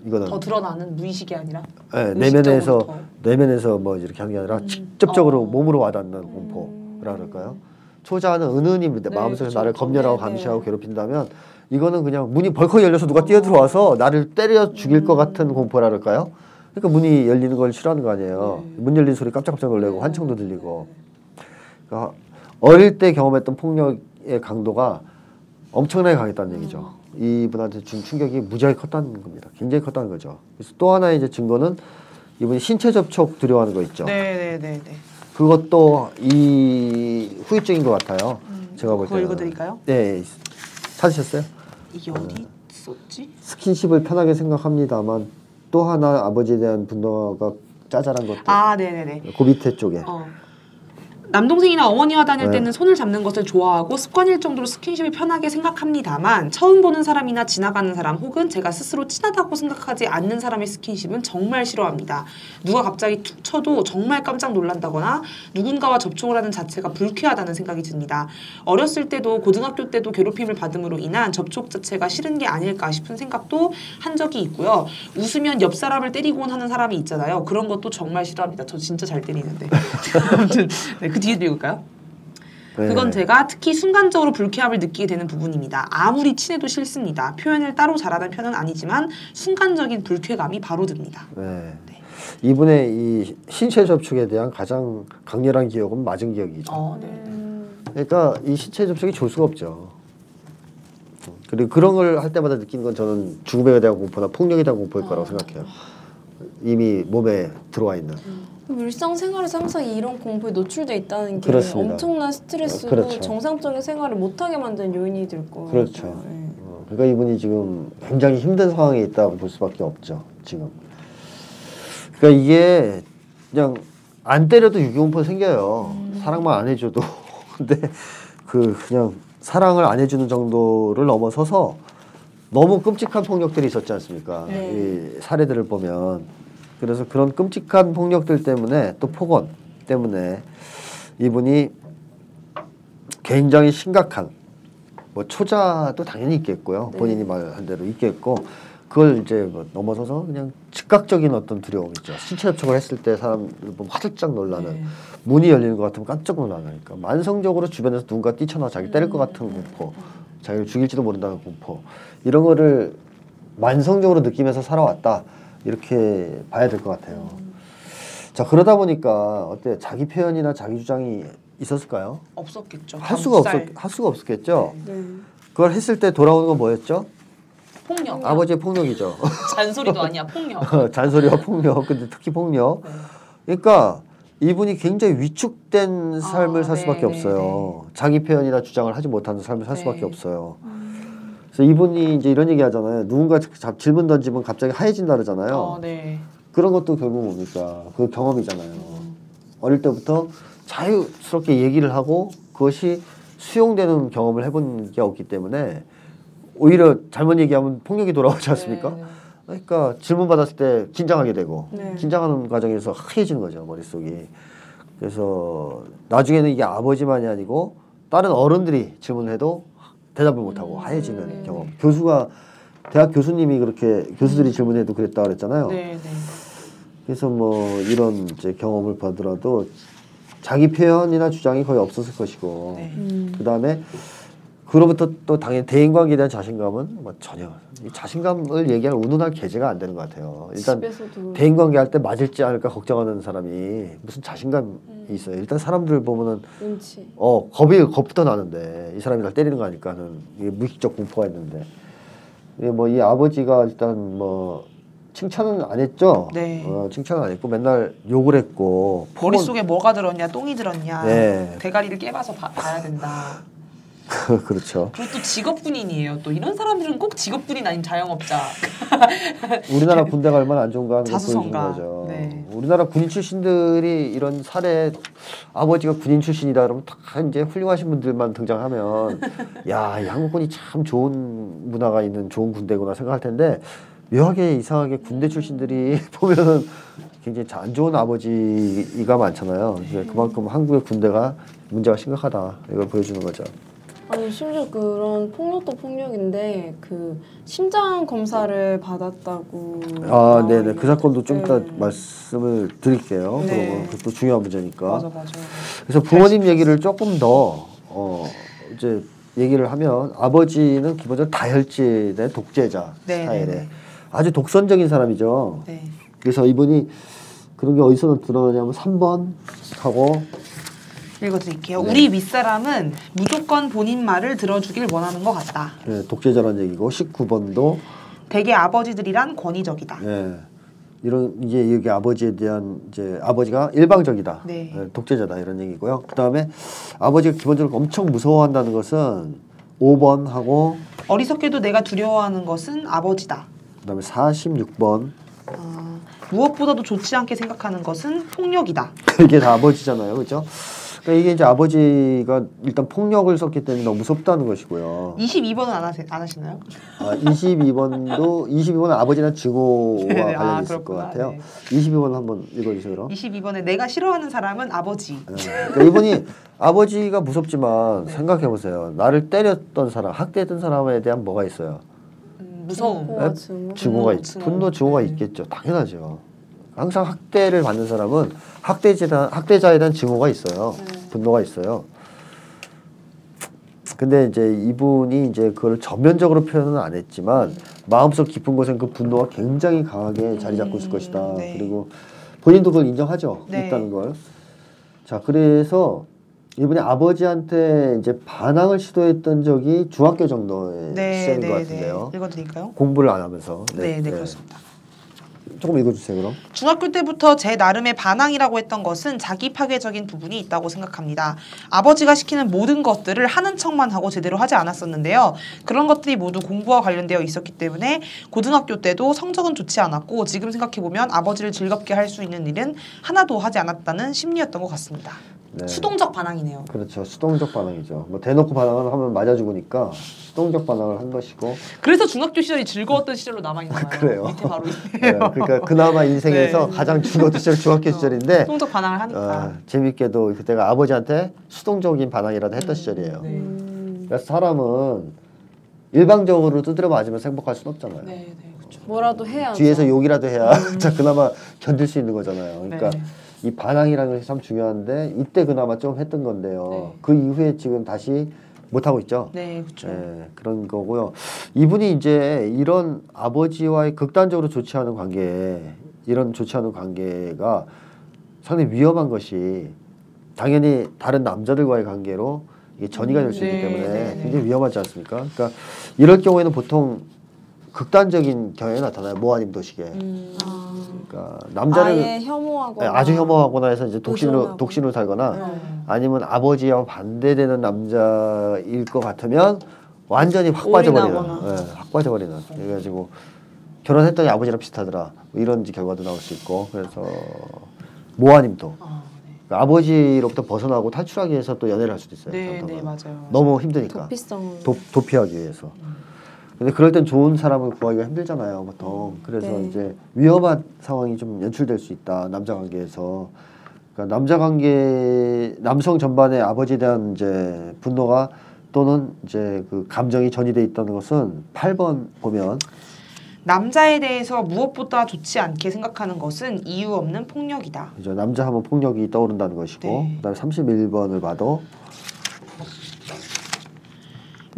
이거는 더 드러나는 무의식이 아니라 네, 내면에서 더. 내면에서 뭐 이렇게 하는 게 아니라 음. 직접적으로 어. 몸으로 와닿는 음. 공포라 그럴까요? 초자는 은은히 네, 마음속에서 나를. 검열하고 네, 감시하고 네. 괴롭힌다면 이거는 그냥 문이 벌컥 열려서 누가 뛰어 들어와서 나를 때려 죽일 것 음. 같은 공포라 그럴까요? 그러니까 문이 열리는 걸 싫어하는 거 아니에요. 네. 문 열리는 소리 깜짝깜짝 놀래고 네. 환청도 들리고. 그러니까 어릴 때 경험했던 폭력의 강도가 엄청나게 강했다는 얘기죠. 음. 이분한테 준 충격이 무지하게 컸다는 겁니다. 굉장히 컸다는 거죠. 그래서 또 하나의 이제 증거는 이분이 신체 접촉 두려워하는 거 있죠. 네네네네. 그것도 이 후유증인 것 같아요. 제가 볼 그거 때는. 읽어드릴까요? 네, 찾으셨어요? 이게 어디 썼지? 스킨십을 편하게 생각합니다만 또 하나 아버지에 대한 분노가 짜잘한 것도 아 네네네. 그 밑에 쪽에. 어. 남동생이나 어머니와 다닐 네. 때는 손을 잡는 것을 좋아하고 습관일 정도로 스킨십을 편하게 생각합니다만 처음 보는 사람이나 지나가는 사람 혹은 제가 스스로 친하다고 생각하지 않는 사람의 스킨십은 정말 싫어합니다. 누가 갑자기 툭 쳐도 정말 깜짝 놀란다거나 누군가와 접촉을 하는 자체가 불쾌하다는 생각이 듭니다. 어렸을 때도 고등학교 때도 괴롭힘을 받음으로 인한 접촉 자체가 싫은 게 아닐까 싶은 생각도 한 적이 있고요. 웃으면 옆 사람을 때리곤 하는 사람이 있잖아요. 그런 것도 정말 싫어합니다. 저 진짜 잘 때리는데. 아무튼 네, 그 뒤에 읽을까요? 네. 그건 제가 특히 순간적으로 불쾌함을 느끼게 되는 부분입니다. 아무리 친해도 싫습니다. 표현을 따로 잘하는 편은 아니지만 순간적인 불쾌감이 바로 듭니다. 네. 네. 이분의 이 신체 접촉에 대한 가장 강렬한 기억은 맞은 기억이죠. 어, 네. 그러니까 이 신체 접촉이 좋을 수가 없죠. 그리고 그런 걸 할 때마다 느끼는 건 저는 죽음에 대한 공포나 폭력에 대한 공포일 거라고 생각해요. 이미 몸에 들어와 있는. 일상생활에서 항상 이런 공포에 노출돼 있다는 게 그렇습니다. 엄청난 스트레스고 그렇죠. 정상적인 생활을 못하게 만드는 요인이 될 거예요. 그렇죠. 네. 어, 그러니까 이분이 지금 굉장히 힘든 상황에 있다고 볼 수밖에 없죠. 지금. 그러니까 이게 그냥 안 때려도 유기공포 생겨요. 사랑만 안 해줘도. 근데 그 그냥 사랑을 안 해주는 정도를 넘어서서 너무 끔찍한 폭력들이 있었지 않습니까? 네. 이 사례들을 보면 그래서 그런 끔찍한 폭력들 때문에 또 폭언 때문에 이분이 굉장히 심각한 뭐 초자도 당연히 있겠고요. 네. 본인이 말한 대로 있겠고 그걸 이제 뭐 넘어서서 그냥 즉각적인 어떤 두려움 있죠. 신체 접촉을 했을 때 사람들 보면 화들짝 놀라는 네. 문이 열리는 것 같으면 깜짝 놀라니까 만성적으로 주변에서 누군가 뛰쳐나와 자기 때릴 것 같은 공포, 자기를 죽일지도 모른다는 공포 이런 거를 만성적으로 느끼면서 살아왔다 이렇게 봐야 될 것 같아요. 자 그러다 보니까 어때 자기 표현이나 자기 주장이 있었을까요? 없었겠죠. 할 수가 없었 살할 수가 없었겠죠. 네. 그걸 했을 때 돌아오는 건 뭐였죠? 폭력. 아버지의 폭력이죠. 잔소리도 아니야 폭력. 잔소리와 폭력, 근데 특히 폭력. 네. 그러니까 이분이 굉장히 위축된 삶을 아, 살 네, 수밖에 네, 없어요. 자기 표현이나 주장을 하지 못하는 삶을 살 네. 수밖에 없어요. 그래서 이분이 이제 이런 얘기 하잖아요. 누군가 자- 질문 던지면 갑자기 하얘진다 그러잖아요. 어, 네. 그런 것도 결국 뭡니까? 그 경험이잖아요. 어릴 때부터 자유스럽게 얘기를 하고 그것이 수용되는 경험을 해본 게 없기 때문에 오히려 잘못 얘기하면 폭력이 돌아오지 않습니까? 네. 그러니까 질문 받았을 때 긴장하게 되고 네. 긴장하는 과정에서 하얘지는 거죠 머릿속이. 그래서 나중에는 이게 아버지만이 아니고 다른 어른들이 질문을 해도 대답을 못하고 하얘지는 네. 경험. 교수가 대학 교수님이 그렇게 교수들이 질문해도 그랬다 그랬잖아요. 네, 네. 그래서 뭐 이런 이제 경험을 받더라도 자기 표현이나 주장이 거의 없었을 것이고 네. 음. 그 다음에 그로부터 또 당연히 대인관계에 대한 자신감은 뭐 전혀 이 자신감을 얘기할 운운할 계제가 안 되는 것 같아요. 일단 집에서도 대인관계 할 때 맞을지 않을까 걱정하는 사람이 무슨 자신감이 있어요. 일단 사람들 보면은 눈치. 어 겁이 겁부터 나는데 이 사람이 날 때리는 거 아닐까는 이게 무의식적 공포가 있는데 이게 뭐이 아버지가 일단 뭐 칭찬은 안 했죠. 네. 어, 칭찬은 안 했고 맨날 욕을 했고 머릿 속에 뭐가 들었냐, 똥이 들었냐, 네. 대가리를 깨봐서 봐, 봐야 된다. 폭언- 그렇죠. 그리고 또 직업 군인이에요. 또 이런 사람들은 꼭 직업 군인 아니면 자영업자. 우리나라 군대가 얼마나 안 좋은가 하는 걸 보여주는 자수성가. 거죠. 네. 우리나라 군인 출신들이 이런 사례 아버지가 군인 출신이다 그러면 다 이제 훌륭하신 분들만 등장하면 야, 이 한국군이 참 좋은 문화가 있는 좋은 군대구나 생각할 텐데 묘하게 이상하게 군대 출신들이 보면은 굉장히 자- 안 좋은 아버지가 많잖아요. 이게 그만큼 한국의 군대가 문제가 심각하다 이걸 보여주는 거죠. 아니 심지어 그런 폭력도 폭력인데 그 심장 검사를 받았다고. 아, 네네. 있는 그 사건도 좀 이따 네. 말씀을 드릴게요. 네. 그러면 그것도 중요한 문제니까. 맞아, 맞아. 그래서 부모님 얘기를 조금 더 어, 이제 얘기를 하면 아버지는 기본적으로 다혈질의 독재자 네, 스타일의 네, 네. 아주 독선적인 사람이죠. 네. 그래서 이분이 그런 게 어디서 드러나냐면 3번 하고 읽어드릴게요. 네. 우리 윗사람은 무조건 본인 말을 들어주길 원하는 것 같다. 예, 독재자라는 얘기고 19번도 대개 아버지들이란 권위적이다. 예, 이런 이제 여기 아버지에 대한 이제 아버지가 일방적이다, 네. 예, 독재자다 이런 얘기고요. 그 다음에 아버지가 기본적으로 엄청 무서워한다는 것은 5번 하고 어리석게도 내가 두려워하는 것은 아버지다. 그 다음에 46번 아, 무엇보다도 좋지 않게 생각하는 것은 폭력이다. 이게 다 아버지잖아요, 그렇죠? 그러니까 이게 이제 아버지가 일단 폭력을 썼기 때문에 너무 무섭다는 것이고요. 22번은 안, 하세, 안 하시나요? 아, 22번도 22번은 아버지나 증오와 네, 관련이 아, 있을 것 그렇구나. 같아요. 네. 22번 한번 읽어주세요, 그럼. 22번에 내가 싫어하는 사람은 아버지. 네. 그러니까 이분이 아버지가 무섭지만 생각해 보세요. 나를 때렸던 사람, 학대했던 사람에 대한 뭐가 있어요? 음, 무서움. 네? 증오. 증오가 있, 증오. 분노, 증오가 네. 있겠죠. 당연하죠. 항상 학대를 받는 사람은 학대자에 학대자에 대한 증오가 있어요. 네. 분노가 있어요. 근데 이제 이분이 이제 그걸 전면적으로 표현은 안 했지만 마음속 깊은 곳엔 그 분노가 굉장히 강하게 자리 잡고 있을 음, 것이다. 네. 그리고 본인도 그걸 인정하죠. 네. 있다는 걸. 자, 그래서 이분이 아버지한테 이제 반항을 시도했던 적이 중학교 정도의 네, 시절인 네, 것 네. 같은데요. 읽어드릴까요? 공부를 안 하면서. 네, 네, 그렇습니다. 조금 읽어주세요, 그럼. 중학교 때부터 제 나름의 반항이라고 했던 것은 자기 파괴적인 부분이 있다고 생각합니다. 아버지가 시키는 모든 것들을 하는 척만 하고 제대로 하지 않았었는데요. 그런 것들이 모두 공부와 관련되어 있었기 때문에 고등학교 때도 성적은 좋지 않았고 지금 생각해보면 아버지를 즐겁게 할 수 있는 일은 하나도 하지 않았다는 심리였던 것 같습니다. 네. 수동적 반항이네요. 그렇죠. 수동적 반항이죠. 뭐 대놓고 반항을 하면 맞아 죽으니까 수동적 반항을 한 것이고. 그래서 중학교 시절이 즐거웠던 시절로 남아있나요? 그래요. 밑에 바로 네. 그러니까 그나마 인생에서 네. 가장 즐거웠던 시절 중학교 시절인데 수동적 반항을 하니까. 어, 재밌게도 그때가 아버지한테 수동적인 반항이라도 했던 시절이에요. 네. 음. 그래서 사람은 일방적으로 두드려 맞으면서 행복할 수는 없잖아요. 네, 네, 그렇죠. 뭐라도 해야죠. 뒤에서 욕이라도 해야 자 그나마 견딜 수 있는 거잖아요. 그러니까 네. 이 반항이라는 것이 참 중요한데 이때 그나마 좀 했던 건데요. 네. 그 이후에 지금 다시 못 하고 있죠. 네, 그렇죠. 예, 그런 거고요. 이분이 이제 이런 아버지와의 극단적으로 좋지 않은 관계, 이런 좋지 않은 관계가 상당히 위험한 것이 당연히 다른 남자들과의 관계로 이게 전이가 될 수 있기 네, 때문에 네, 네. 굉장히 위험하지 않습니까? 그러니까 이럴 경우에는 보통 극단적인 경향이 나타나요. 모아님 도식에. 음, 아, 그러니까 남자를 아예 혐오하거나 예, 아주 혐오하거나 해서 이제 독신으로. 독신으로 살거나 네. 아니면 아버지와 반대되는 남자일 것 같으면 완전히 확 빠져버리는. 예, 확 빠져버리는. 그래가지고 결혼했더니 아버지랑 비슷하더라. 뭐 이런 결과도 나올 수 있고 그래서 모아님도 아, 네. 그 아버지로부터 벗어나고 탈출하기 위해서 또 연애를 할 수도 있어요. 네. 네, 맞아요. 너무 힘드니까 도피성. 도, 도피하기 위해서. 근데 그럴 땐 좋은 사람을 구하기가 힘들잖아요, 보통. 그래서 네. 이제 위험한 상황이 좀 연출될 수 있다, 남자 관계에서. 그러니까 남자 관계, 남성 전반의 아버지에 대한 이제 분노가 또는 이제 그 감정이 전이돼 있다는 것은 8번 보면 남자에 대해서 무엇보다 좋지 않게 생각하는 것은 이유 없는 폭력이다. 이제 남자 하면 폭력이 떠오른다는 것이고, 네. 그다음에 31번을 봐도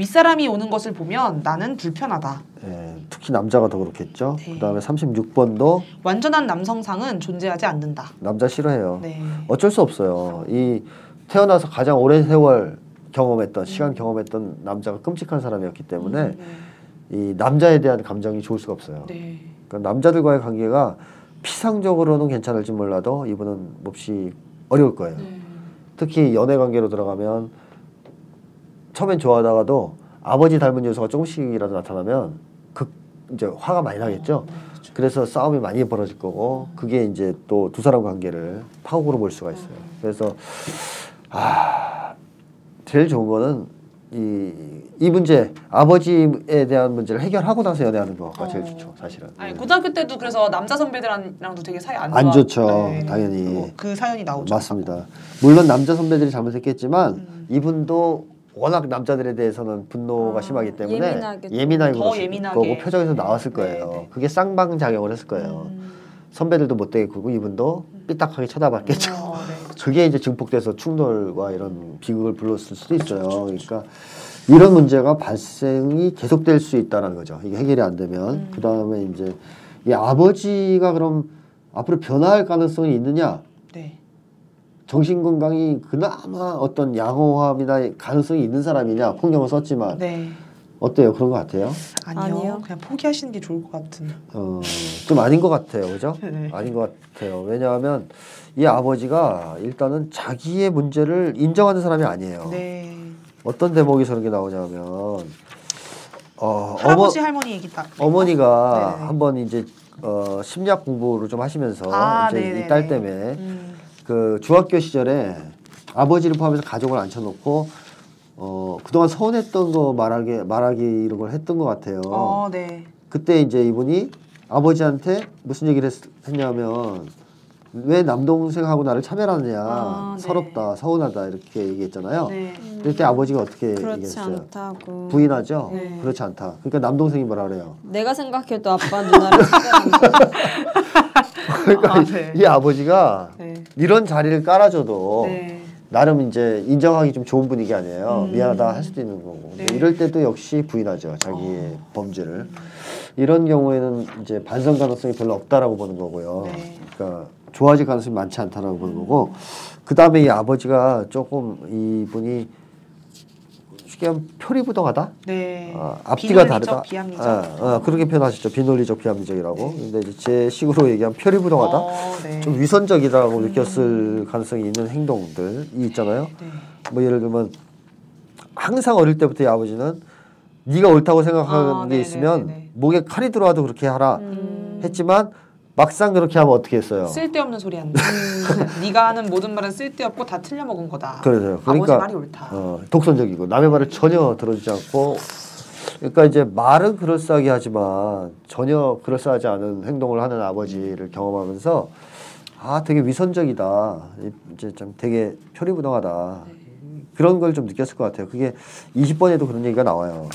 윗사람이 오는 것을 보면 나는 불편하다. 예, 특히 남자가 더 그렇겠죠. 네. 그다음에 36번도 완전한 남성상은 존재하지 않는다. 남자 싫어해요. 네. 어쩔 수 없어요. 이 태어나서 가장 오랜 세월 경험했던 시간 경험했던 남자가 끔찍한 사람이었기 때문에 네. 이 남자에 대한 감정이 좋을 수가 없어요. 네. 그러니까 남자들과의 관계가 피상적으로는 괜찮을지 몰라도 이분은 몹시 어려울 거예요. 네. 특히 연애 관계로 들어가면 처음엔 좋아하다가도 아버지 닮은 요소가 조금씩이라도 나타나면 극 이제 화가 많이 나겠죠. 그래서 싸움이 많이 벌어질 거고 그게 이제 또 두 사람 관계를 파국으로 볼 수가 있어요. 그래서 아 제일 좋은 거는 이, 이 문제 아버지에 대한 문제를 해결하고 나서 연애하는 거가 제일 어. 좋죠 사실은. 아니 예. 고등학교 때도 그래서 남자 선배들이랑도 되게 사이 안, 안. 좋죠, 당연히. 그, 그 사연이 나오죠. 맞습니다. 물론 남자 선배들이 잘못했겠지만 음. 이분도 워낙 남자들에 대해서는 분노가 아, 심하기 때문에 예민하게 예민하게 더 예민하게. 거고 표정에서 나왔을 네, 거예요. 네. 그게 쌍방 작용을 했을 거예요. 음. 선배들도 못되게 굴고 이분도 삐딱하게 쳐다봤겠죠. 어, 네. 그게 이제 증폭돼서 충돌과 이런 비극을 불렀을 수도 있어요. 그러니까 이런 문제가 발생이 계속될 수 있다는 거죠. 이게 해결이 안 되면 음. 그 다음에 이제 이 아버지가 그럼 앞으로 변화할 가능성이 있느냐? 네. 정신 건강이 그나마 어떤 양호함이나 가능성이 있는 사람이냐? 풍경을 썼지만 네. 어때요? 그런 것 같아요? 아니요. 아니요. 그냥 포기하시는 게 좋을 것 같은. 어, 좀 아닌 것 같아요. 그죠? 네. 아닌 것 같아요. 왜냐하면 이 아버지가 일단은 자기의 문제를 인정하는 사람이 아니에요. 네. 어떤 대목에서 그런 게 나오냐면 어, 할아버지 어머, 할머니 얘기 딱. 어머니가 네네. 한번 이제 어, 심리학 공부를 좀 하시면서 아, 이제. 이 딸 때문에 음. 그 중학교 시절에 아버지를 포함해서 가족을 앉혀놓고 어, 그동안 서운했던 거 말하기 말하기 이런 걸 했던 것 같아요. 어, 네. 그때 이제 이분이 아버지한테 무슨 얘기를 했, 했냐면 왜 남동생하고 나를 차별하느냐 아, 네. 서럽다 서운하다 이렇게 얘기했잖아요. 네. 그때 아버지가 어떻게 그렇지 얘기했어요? 않다고. 부인하죠. 네. 그렇지 않다. 그러니까 남동생이 뭐라 그래요? 내가 생각해도 아빠 누나를 차별한다. 그러니까 아, 네. 이 아버지가 네. 이런 자리를 깔아줘도 네. 나름 이제 인정하기 좀 좋은 분위기 아니에요. 음. 미안하다 할 수도 있는 거고. 네. 이럴 때도 역시 부인하죠. 자기의 범죄를. 이런 경우에는 이제 반성 가능성이 별로 없다라고 보는 거고요. 네. 그러니까 좋아질 가능성이 많지 않다라고 보는 거고. 그 다음에 이 아버지가 조금 이분이 쉽게 하면 표리부동하다. 네. 어, 앞뒤가 다르다. 비합리적. 어, 어, 그렇게 표현하시죠. 비논리적, 비합리적이라고. 근데 이제 제 식으로 얘기하면 표리부동하다. 어, 네. 좀 위선적이라고 느꼈을 가능성이 있는 행동들이 있잖아요. 네. 뭐 예를 들면 항상 어릴 때부터 이 아버지는 네가 옳다고 생각하는 아, 게 네네네네. 있으면 목에 칼이 들어와도 그렇게 하라 음. 했지만 막상 그렇게 하면 어떻게 했어요? 쓸데없는 소리 한다. 네가 하는 모든 말은 쓸데없고 다 틀려 먹은 거다. 그래요. 아버지 그러니까 말이 옳다. 어, 독선적이고 남의 말을 전혀 들어주지 않고 그러니까 이제 말은 그럴싸하게 하지만 전혀 그럴싸하지 않은 행동을 하는 아버지를 경험하면서 아 되게 위선적이다 이제 좀 되게 표리부동하다 그런 걸 좀 느꼈을 것 같아요 그게 20번에도 그런 얘기가 나와요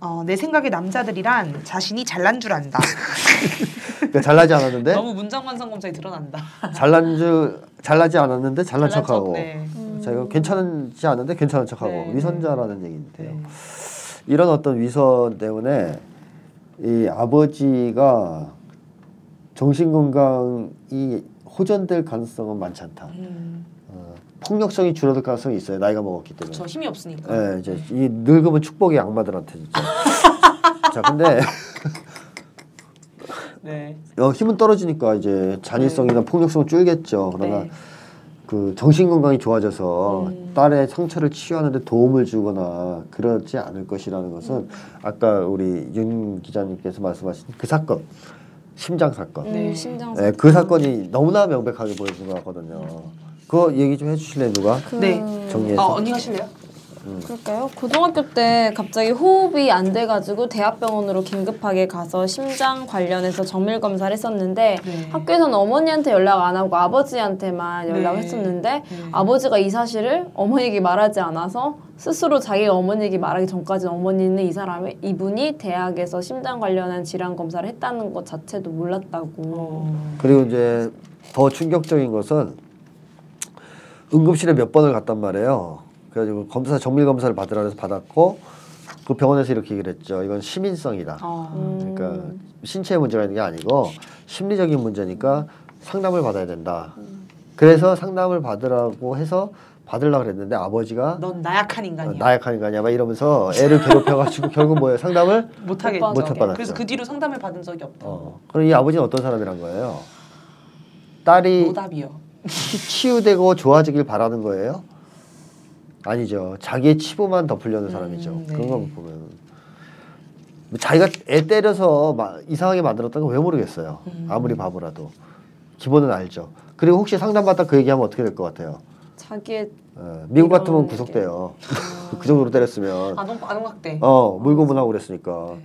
어, 내 생각에 남자들이란 자신이 잘난 줄 안다. 그러니까 잘나지 않았는데 너무 문장 완성 검사에 드러난다. 잘난 줄 잘나지 않았는데 잘난 잘난 척하고 척, 네. 자기가 괜찮지 않은데 괜찮은 척하고 네. 위선자라는 얘기인데요. 네. 이런 어떤 위선 때문에 이 아버지가 정신 건강이 호전될 가능성은 많지 않다. 음, 어, 폭력성이 줄어들 가능성이 있어요. 나이가 먹었기 때문에. 저 힘이 없으니까. 예, 이제 이 늙으면 축복이 악마들한테 진짜. 자, 근데 네. 어, 힘은 떨어지니까 이제 잔인성이나 폭력성 줄겠죠. 그러나 네. 그 정신 건강이 좋아져서 음. 딸의 상처를 치유하는데 도움을 주거나 그러지 않을 것이라는 것은 음. 아까 우리 윤 기자님께서 말씀하신 그 사건 심장 사건 음, 네. 심장 네, 그 사건이 너무나 명백하게 보여준 것 같거든요. 그거 얘기 좀 해주실래요 누가 그... 네. 정리해서 어, 언니 하실래요? 그럴까요? 고등학교 때 갑자기 호흡이 안 돼가지고 대학병원으로 긴급하게 가서 심장 관련해서 정밀 검사를 했었는데 네. 학교에서는 어머니한테 연락 안 하고 아버지한테만 연락을 네. 했었는데 네. 아버지가 이 사실을 어머니에게 말하지 않아서 스스로 자기가 어머니에게 말하기 전까지 어머니는 이 사람이 이분이 대학에서 심장 관련한 질환 검사를 했다는 것 자체도 몰랐다고. 어. 그리고 이제 더 충격적인 것은 응급실에 몇 번을 갔단 말이에요. 그래가지고 검사 정밀 검사를 받으라 해서 받았고 그 병원에서 이렇게 얘기를 했죠. 이건 시민성이다. 어. 음. 그러니까 신체에 문제가 있는 게 아니고 심리적인 문제니까 상담을 받아야 된다. 그래서 상담을 받으라고 해서 받으려고 그랬는데 아버지가 넌 나약한 어, 인간이야. 나약한 인간이야 막 이러면서 애를 괴롭혀가지고 결국 뭐예요 상담을 못하게 못못 받았죠. 그래서 그 뒤로 상담을 받은 적이 없다. 어. 그럼 이 아버지는 어떤 사람이란 거예요? 딸이 노답이요. 치유되고 좋아지길 바라는 거예요? 아니죠. 자기의 치부만 덮으려는 사람이죠. 음, 네. 그런 거 보면 뭐 자기가 애 때려서 마- 이상하게 만들었던 건왜 모르겠어요. 음. 아무리 바보라도 기본은 알죠. 그리고 혹시 상담받다 그 얘기하면 어떻게 될 것 같아요? 자기의 어, 미국 같으면 게. 구속돼요. 그 정도로 때렸으면 아동 아동학대. 어 물고 문하고 그랬으니까. 네.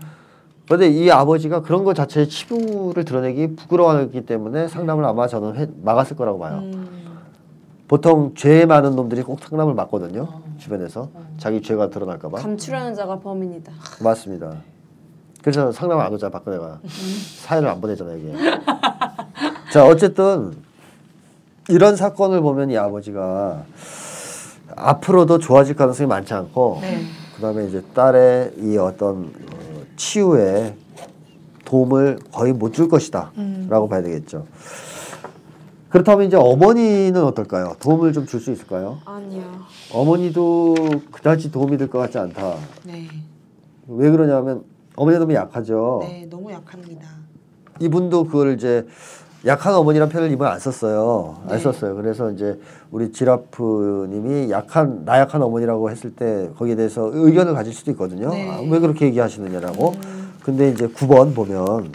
그런데 이 아버지가 그런 것 자체의 치부를 드러내기 부끄러워하기 때문에 상담을 아마 저는 해- 막았을 거라고 봐요. 음. 보통 죄 많은 놈들이 꼭 상담을 막거든요. 어. 주변에서 자기 죄가 드러날까 봐. 감추려는 자가 범인이다. 맞습니다. 그래서 상담을 안 하자 박근혜가 사회를 안 보내잖아요 이게. 자 어쨌든 이런 사건을 보면 이 아버지가 앞으로도 좋아질 가능성이 많지 않고 네. 그다음에 이제 딸의 이 어떤 어, 치유에 도움을 거의 못 줄 것이다라고 음. 봐야 되겠죠. 그렇다면 이제 어머니는 어떨까요? 도움을 좀 줄 수 있을까요? 아니야. 어머니도 그다지 도움이 될 것 같지 않다. 네. 왜 그러냐면 어머니가 너무 약하죠. 네, 너무 약합니다. 이분도 그걸 이제 약한 어머니란 표현을 이번 안 썼어요. 안 네. 썼어요. 그래서 이제 우리 지라프님이 약한 나약한 어머니라고 했을 때 거기에 대해서 의견을 가질 수도 있거든요. 네. 아, 왜 그렇게 얘기하시느냐라고. 음. 근데 이제 9번 보면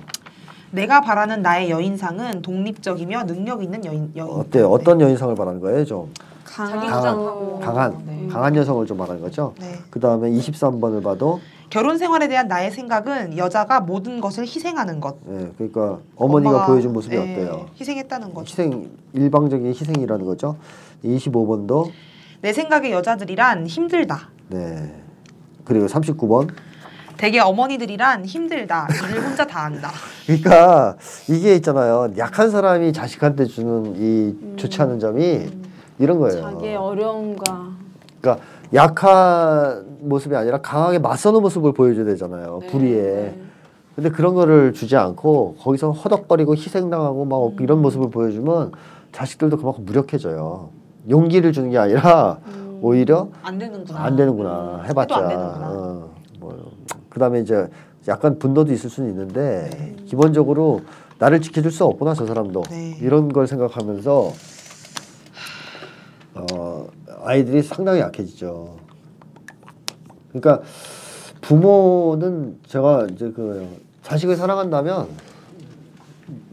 내가 바라는 나의 여인상은 독립적이며 능력 있는 여인 여인. 어때 요? 어떤 여인상을 말하는 거예요? 좀 강한, 강한. 강한 네. 강한 여성을 좀 말하는 거죠. 네. 그 다음에 23번을 봐도 결혼 생활에 대한 나의 생각은 여자가 모든 것을 희생하는 것. 예, 그러니까 어머니가 보여준 모습이 예, 어때요? 희생했다는 거죠. 희생 일방적인 희생이라는 거죠. 25번도 내 생각에 여자들이란 힘들다. 네. 그리고 39번. 대개 어머니들이란 힘들다. 일을 혼자 다 한다. 그러니까 이게 있잖아요. 약한 사람이 자식한테 주는 이 좋지 않은 점이 이런 거예요. 자기의 어려움과 그러니까 약한 모습이 아니라 강하게 맞서는 모습을 보여줘야 되잖아요. 네. 불의에. 근데 그런 거를 주지 않고 거기서 허덕거리고 희생당하고 막 이런 모습을 보여주면 자식들도 그만큼 무력해져요. 용기를 주는 게 아니라 오히려 안 되는구나. 안 되는구나 해봤자. 안 되는구나. 어, 뭐 그다음에 이제 약간 분노도 있을 수는 있는데 네. 기본적으로 나를 지켜줄 수 없구나 저 사람도 네. 이런 걸 생각하면서 어, 아이들이 상당히 약해지죠. 그러니까 부모는 제가 이제 그 자식을 사랑한다면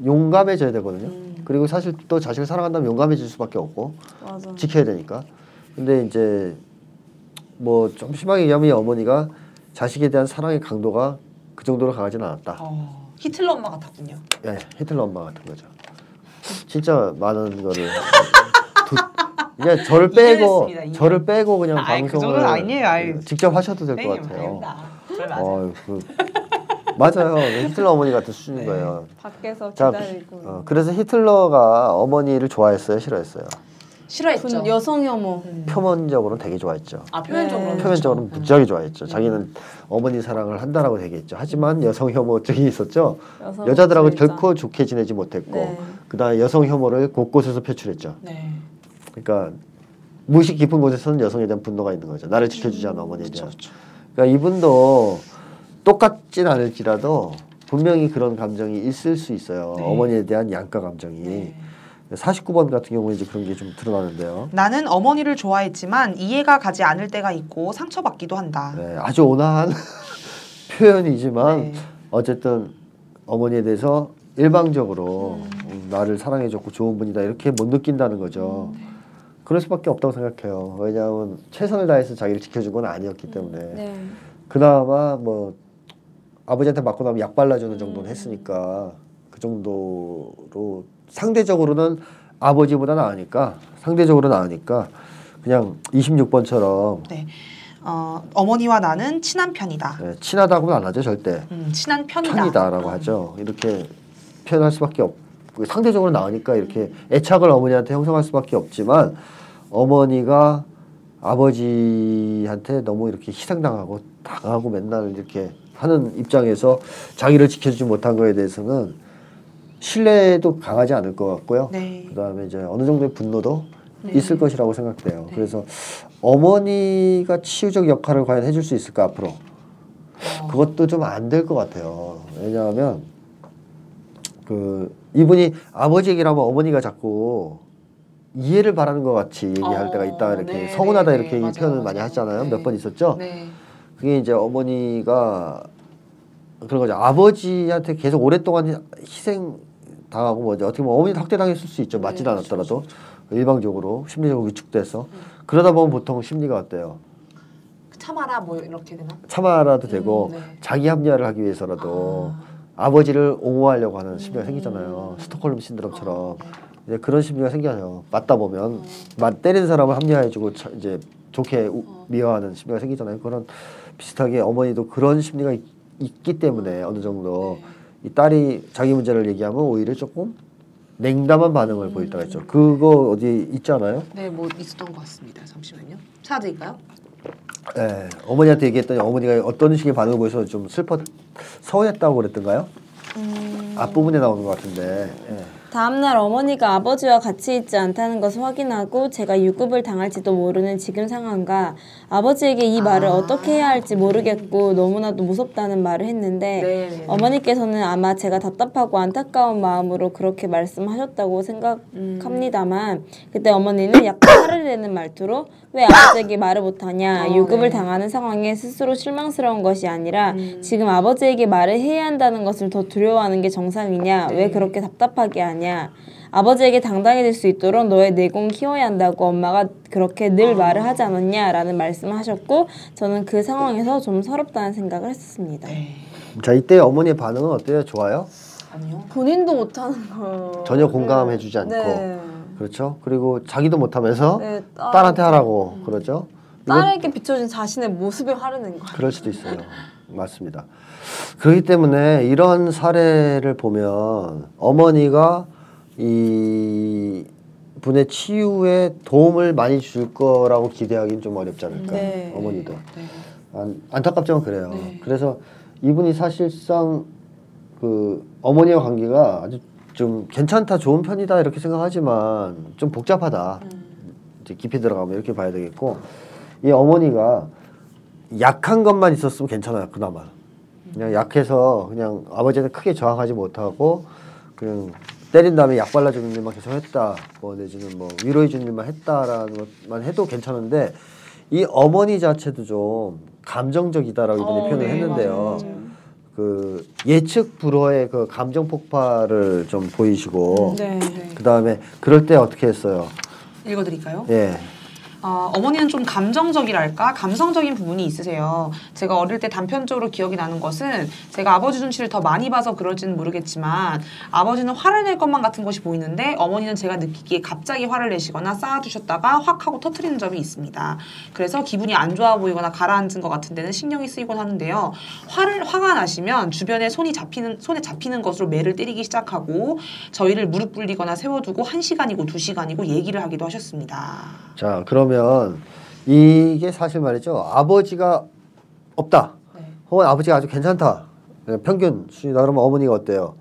용감해져야 되거든요. 음. 그리고 사실 또 자식을 사랑한다면 용감해질 수밖에 없고 맞아. 지켜야 되니까. 근데 이제 뭐 좀 심하게 얘기하면 이 어머니가 자식에 대한 사랑의 강도가 그 정도로 강하지는 않았다. 어, 히틀러 엄마 같았군요. 예, 히틀러 엄마 같은 거죠. 진짜 많은 거를 두, 이게 저를 빼고 이해했습니다, 이해. 저를 빼고 그냥 아이, 그 방송을 정도는 아니에요, 아이. 직접 하셔도 될 것 같아요. 어, 그, 맞아요. 히틀러 어머니 같은 수준인 네. 거예요. 밖에서 자, 기다리고 어, 그래서 히틀러가 어머니를 좋아했어요, 싫어했어요. 싫어했죠. 분 여성 혐오. 음. 표면적으로는 되게 좋아했죠. 아 표면적으로 네. 표면적으로는. 무지하게 좋아했죠. 자기는 어머니 사랑을 한다라고 얘기했죠. 하지만 여성 혐오증이 있었죠. 여성 여자들하고 주의자. 결코 좋게 지내지 못했고, 네. 그다음에 여성 혐오를 곳곳에서 표출했죠. 네. 그러니까 무의식 깊은 곳에서는 여성에 대한 분노가 있는 거죠. 나를 지켜주지 않은 어머니에. 대한. 그러니까 이분도 똑같진 않을지라도 분명히 그런 감정이 있을 수 있어요. 네. 어머니에 대한 양가 감정이. 네. 49번 같은 경우는 이제 그런 게 좀 드러나는데요. 나는 어머니를 좋아했지만 이해가 가지 않을 때가 있고 상처받기도 한다. 네, 아주 온화한 표현이지만 네. 어쨌든 어머니에 대해서 일방적으로 음, 나를 사랑해줬고 좋은 분이다 이렇게 못 느낀다는 거죠. 그럴 수밖에 없다고 생각해요. 왜냐하면 최선을 다해서 자기를 지켜준 건 아니었기 때문에 네. 그나마 뭐 아버지한테 맞고 나면 약 발라주는 정도는 했으니까 그 정도로 상대적으로는 아버지보다 나으니까 상대적으로 나으니까 그냥 26번처럼 네. 어, 어머니와 나는 친한 편이다. 네, 친하다고는 안 하죠 절대 음, 친한 편이다. 편이다라고 하죠 이렇게 표현할 수밖에 없 상대적으로 나으니까 이렇게 애착을 어머니한테 형성할 수밖에 없지만 어머니가 아버지한테 너무 이렇게 희생당하고 당하고 맨날 이렇게 하는 입장에서 자기를 지켜주지 못한 거에 대해서는 신뢰도 강하지 않을 것 같고요. 네. 그다음에 이제 어느 정도의 분노도 네. 있을 것이라고 생각돼요. 네. 그래서 어머니가 치유적 역할을 과연 해줄 수 있을까 앞으로 어, 그것도 좀 안 될 것 같아요. 왜냐하면 그 이분이 아버지 얘기를 하면 어머니가 자꾸 이해를 바라는 것 같이 얘기할 어, 때가 있다 이렇게 네, 서운하다 네, 이렇게 네, 표현을 많이 맞아요. 하잖아요. 네. 몇번 있었죠. 네. 그게 이제 어머니가 그런 거죠. 아버지한테 계속 오랫동안 희생 당하고 뭐 어떻게 보면 어머니도 학대 당했을 수 있죠. 맞지도 네, 않았더라도 일방적으로 심리적으로 위축돼서 그러다 보면 보통 심리가 어때요? 참아라 뭐 이렇게 되나? 참아라도 되고 음, 네. 자기 합리화를 하기 위해서라도 아. 아. 버지를 옹호하려고 하는 심리가 음. 생기잖아요. 스톡홀름 신드롬처럼. 이제 그런 심리가 생겨요. 맞다 보면 맞 때리는 사람을 합리화해주고 차- 이제 좋게 우- 어. 미워하는 심리가 생기잖아요. 그런 비슷하게 어머니도 그런 심리가 있, 기 때문에 어느 정도 네. 이 딸이 자기 문제를 얘기하면 오히려 조금 냉담한 반응을 음. 보일 때가 있죠. 그거 어디 있지 않아요? 네, 뭐 있었던 것 같습니다. 잠시만요. 찾아드릴까요? 예, 어머니한테 얘기했더니 어머니가 어떤 식의 반응을 보여서 좀 슬퍼 서운했다고 그랬던가요? 음, 앞부분에 나오는 것 같은데. 예. 다음날 어머니가 아버지와 같이 있지 않다는 것을 확인하고 제가 유급을 당할지도 모르는 지금 상황과 아버지에게 이 말을 아. 어떻게 해야 할지 모르겠고 너무나도 무섭다는 말을 했는데 네. 어머니께서는 아마 제가 답답하고 안타까운 마음으로 그렇게 말씀하셨다고 생각합니다만 그때 어머니는 약간 화를 내는 말투로 왜 아버지에게 말을 못하냐 어, 유급을 네. 당하는 상황에 스스로 실망스러운 것이 아니라 음. 지금 아버지에게 말을 해야 한다는 것을 더 두려워하는 게 정상이냐 네. 왜 그렇게 답답하게 하냐 아버지에게 당당해질 수 있도록 너의 내공 키워야 한다고 엄마가 그렇게 늘 아. 말을 하지 않았냐라는 말씀을 하셨고 저는 그 상황에서 좀 서럽다는 생각을 했었습니다. 네. 자 이때 어머니의 반응은 어때요? 좋아요? 아니요. 본인도 못하는 거 전혀 공감해주지 않고. 네. 그렇죠. 그리고 자기도 못하면서 네, 딸- 딸한테 하라고 그러죠. 이건 딸에게 비춰진 자신의 모습에 화를 낸 거예요. 그럴 수도 있어요. 맞습니다. 그렇기 때문에 이런 사례를 보면 어머니가 이 분의 치유에 도움을 많이 줄 거라고 기대하기는 좀 어렵지 않을까. 네. 어머니도 네. 안, 안타깝지만 그래요. 네. 그래서 이분이 사실상 그 어머니와 관계가 아주 좀 괜찮다, 좋은 편이다 이렇게 생각하지만 좀 복잡하다. 음. 이제 깊이 들어가면 이렇게 봐야 되겠고 이 어머니가 약한 것만 있었으면 괜찮아요 그나마 그냥 약해서 그냥 아버지한테 크게 저항하지 못하고 그냥 때린 다음에 약 발라주는 일만 계속 했다 뭐 내지는 뭐 위로해주는 일만 했다라는 것만 해도 괜찮은데 이 어머니 자체도 좀 감정적이다라고 이분이 어, 표현을 네, 했는데요 맞아요. 그 예측 불허의 그 감정 폭발을 좀 보이시고 네. 네. 그 다음에 그럴 때 어떻게 했어요 읽어드릴까요? 예. 어, 어머니는 좀 감정적이랄까 감성적인 부분이 있으세요. 제가 어릴 때 단편적으로 기억이 나는 것은 제가 아버지 눈치를 더 많이 봐서 그럴지는 모르겠지만 아버지는 화를 낼 것만 같은 것이 보이는데 어머니는 제가 느끼기에 갑자기 화를 내시거나 쌓아두셨다가 확 하고 터트리는 점이 있습니다. 그래서 기분이 안 좋아 보이거나 가라앉은 것 같은 데는 신경이 쓰이곤 하는데요. 화를 화가 나시면 주변에 손이 잡히는 손에 잡히는 것으로 매를 때리기 시작하고 저희를 무릎 꿇리거나 세워두고 한 시간이고 두 시간이고 얘기를 하기도 하셨습니다. 자 그러면 이게 사실 말이죠. 아버지가 없다. 네. 혹은 아버지가 아주 괜찮다. 네, 평균 수준이다 그러면 어머니가 어때요?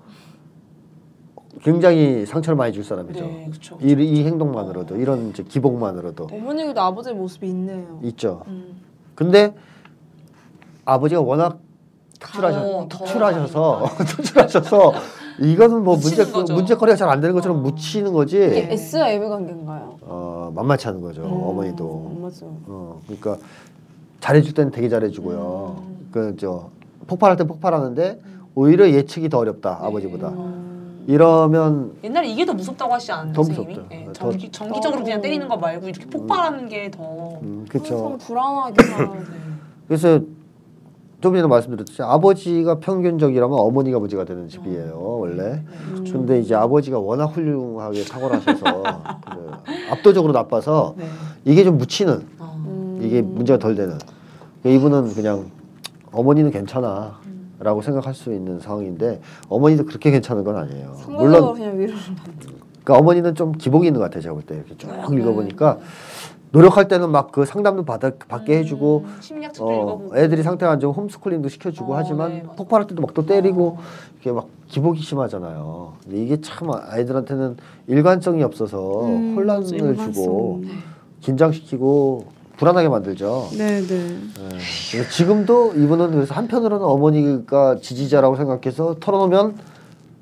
굉장히 상처를 많이 줄 사람이죠. 네, 그렇죠. 이, 이 행동만으로도 이런 이제 기복만으로도 어머니도 아버지의 모습이 있네요. 있죠. 음. 근데 아버지가 워낙 특출하셔, 특출하셔서 특출하셔서 이거는 뭐 문제 거죠. 문제거리가 잘 안 되는 것처럼 어. 묻히는 거지. 이게 S와 M의 관계인가요? 어 만만치 않은 거죠. 어머니도. 음, 맞죠. 어 그러니까 잘해줄 때는 되게 잘해주고요. 음. 그저 폭발할 때 폭발하는데 오히려 예측이 더 어렵다 네. 아버지보다. 음. 이러면 옛날에 이게 더 무섭다고 하시지 않았나요, 더 선생님이? 무섭죠. 예, 더- 전기, 전기적으로 그냥 때리는 거 말고 이렇게 폭발하는 게 더. 음, 항상 그렇죠. 불안하게 살아요. 그래서 좀 전에 말씀드렸듯이 아버지가 평균적이라면 어머니가 문제가 되는 집이에요 원래. 음. 근데 이제 아버지가 워낙 훌륭하게 탁월하셔서 그 압도적으로 나빠서 네. 이게 좀 묻히는 어. 음. 이게 문제가 덜 되는. 이분은 그냥 어머니는 괜찮아. 라고 생각할 수 있는 상황인데 어머니도 그렇게 괜찮은 건 아니에요. 물론 그냥 위로를. 그러니까 어머니는 좀 기복이 있는 것 같아요. 제가 볼 때 이렇게 쭉 네. 읽어보니까 노력할 때는 막 그 상담도 받아, 받게 해주고 음, 심리학책도 어, 읽어보고. 애들이 상태가 안 좋으면 홈스쿨링도 시켜주고 어, 하지만 네. 폭발할 때도 막 또 때리고 어. 이게 막 기복이 심하잖아요. 근데 이게 참 아이들한테는 일관성이 없어서 음, 혼란을 맞아, 주고 일관성. 긴장시키고 불안하게 만들죠. 네, 네. 예. 그래서 지금도 이분은 그래서 한편으로는 어머니가 지지자라고 생각해서 털어놓으면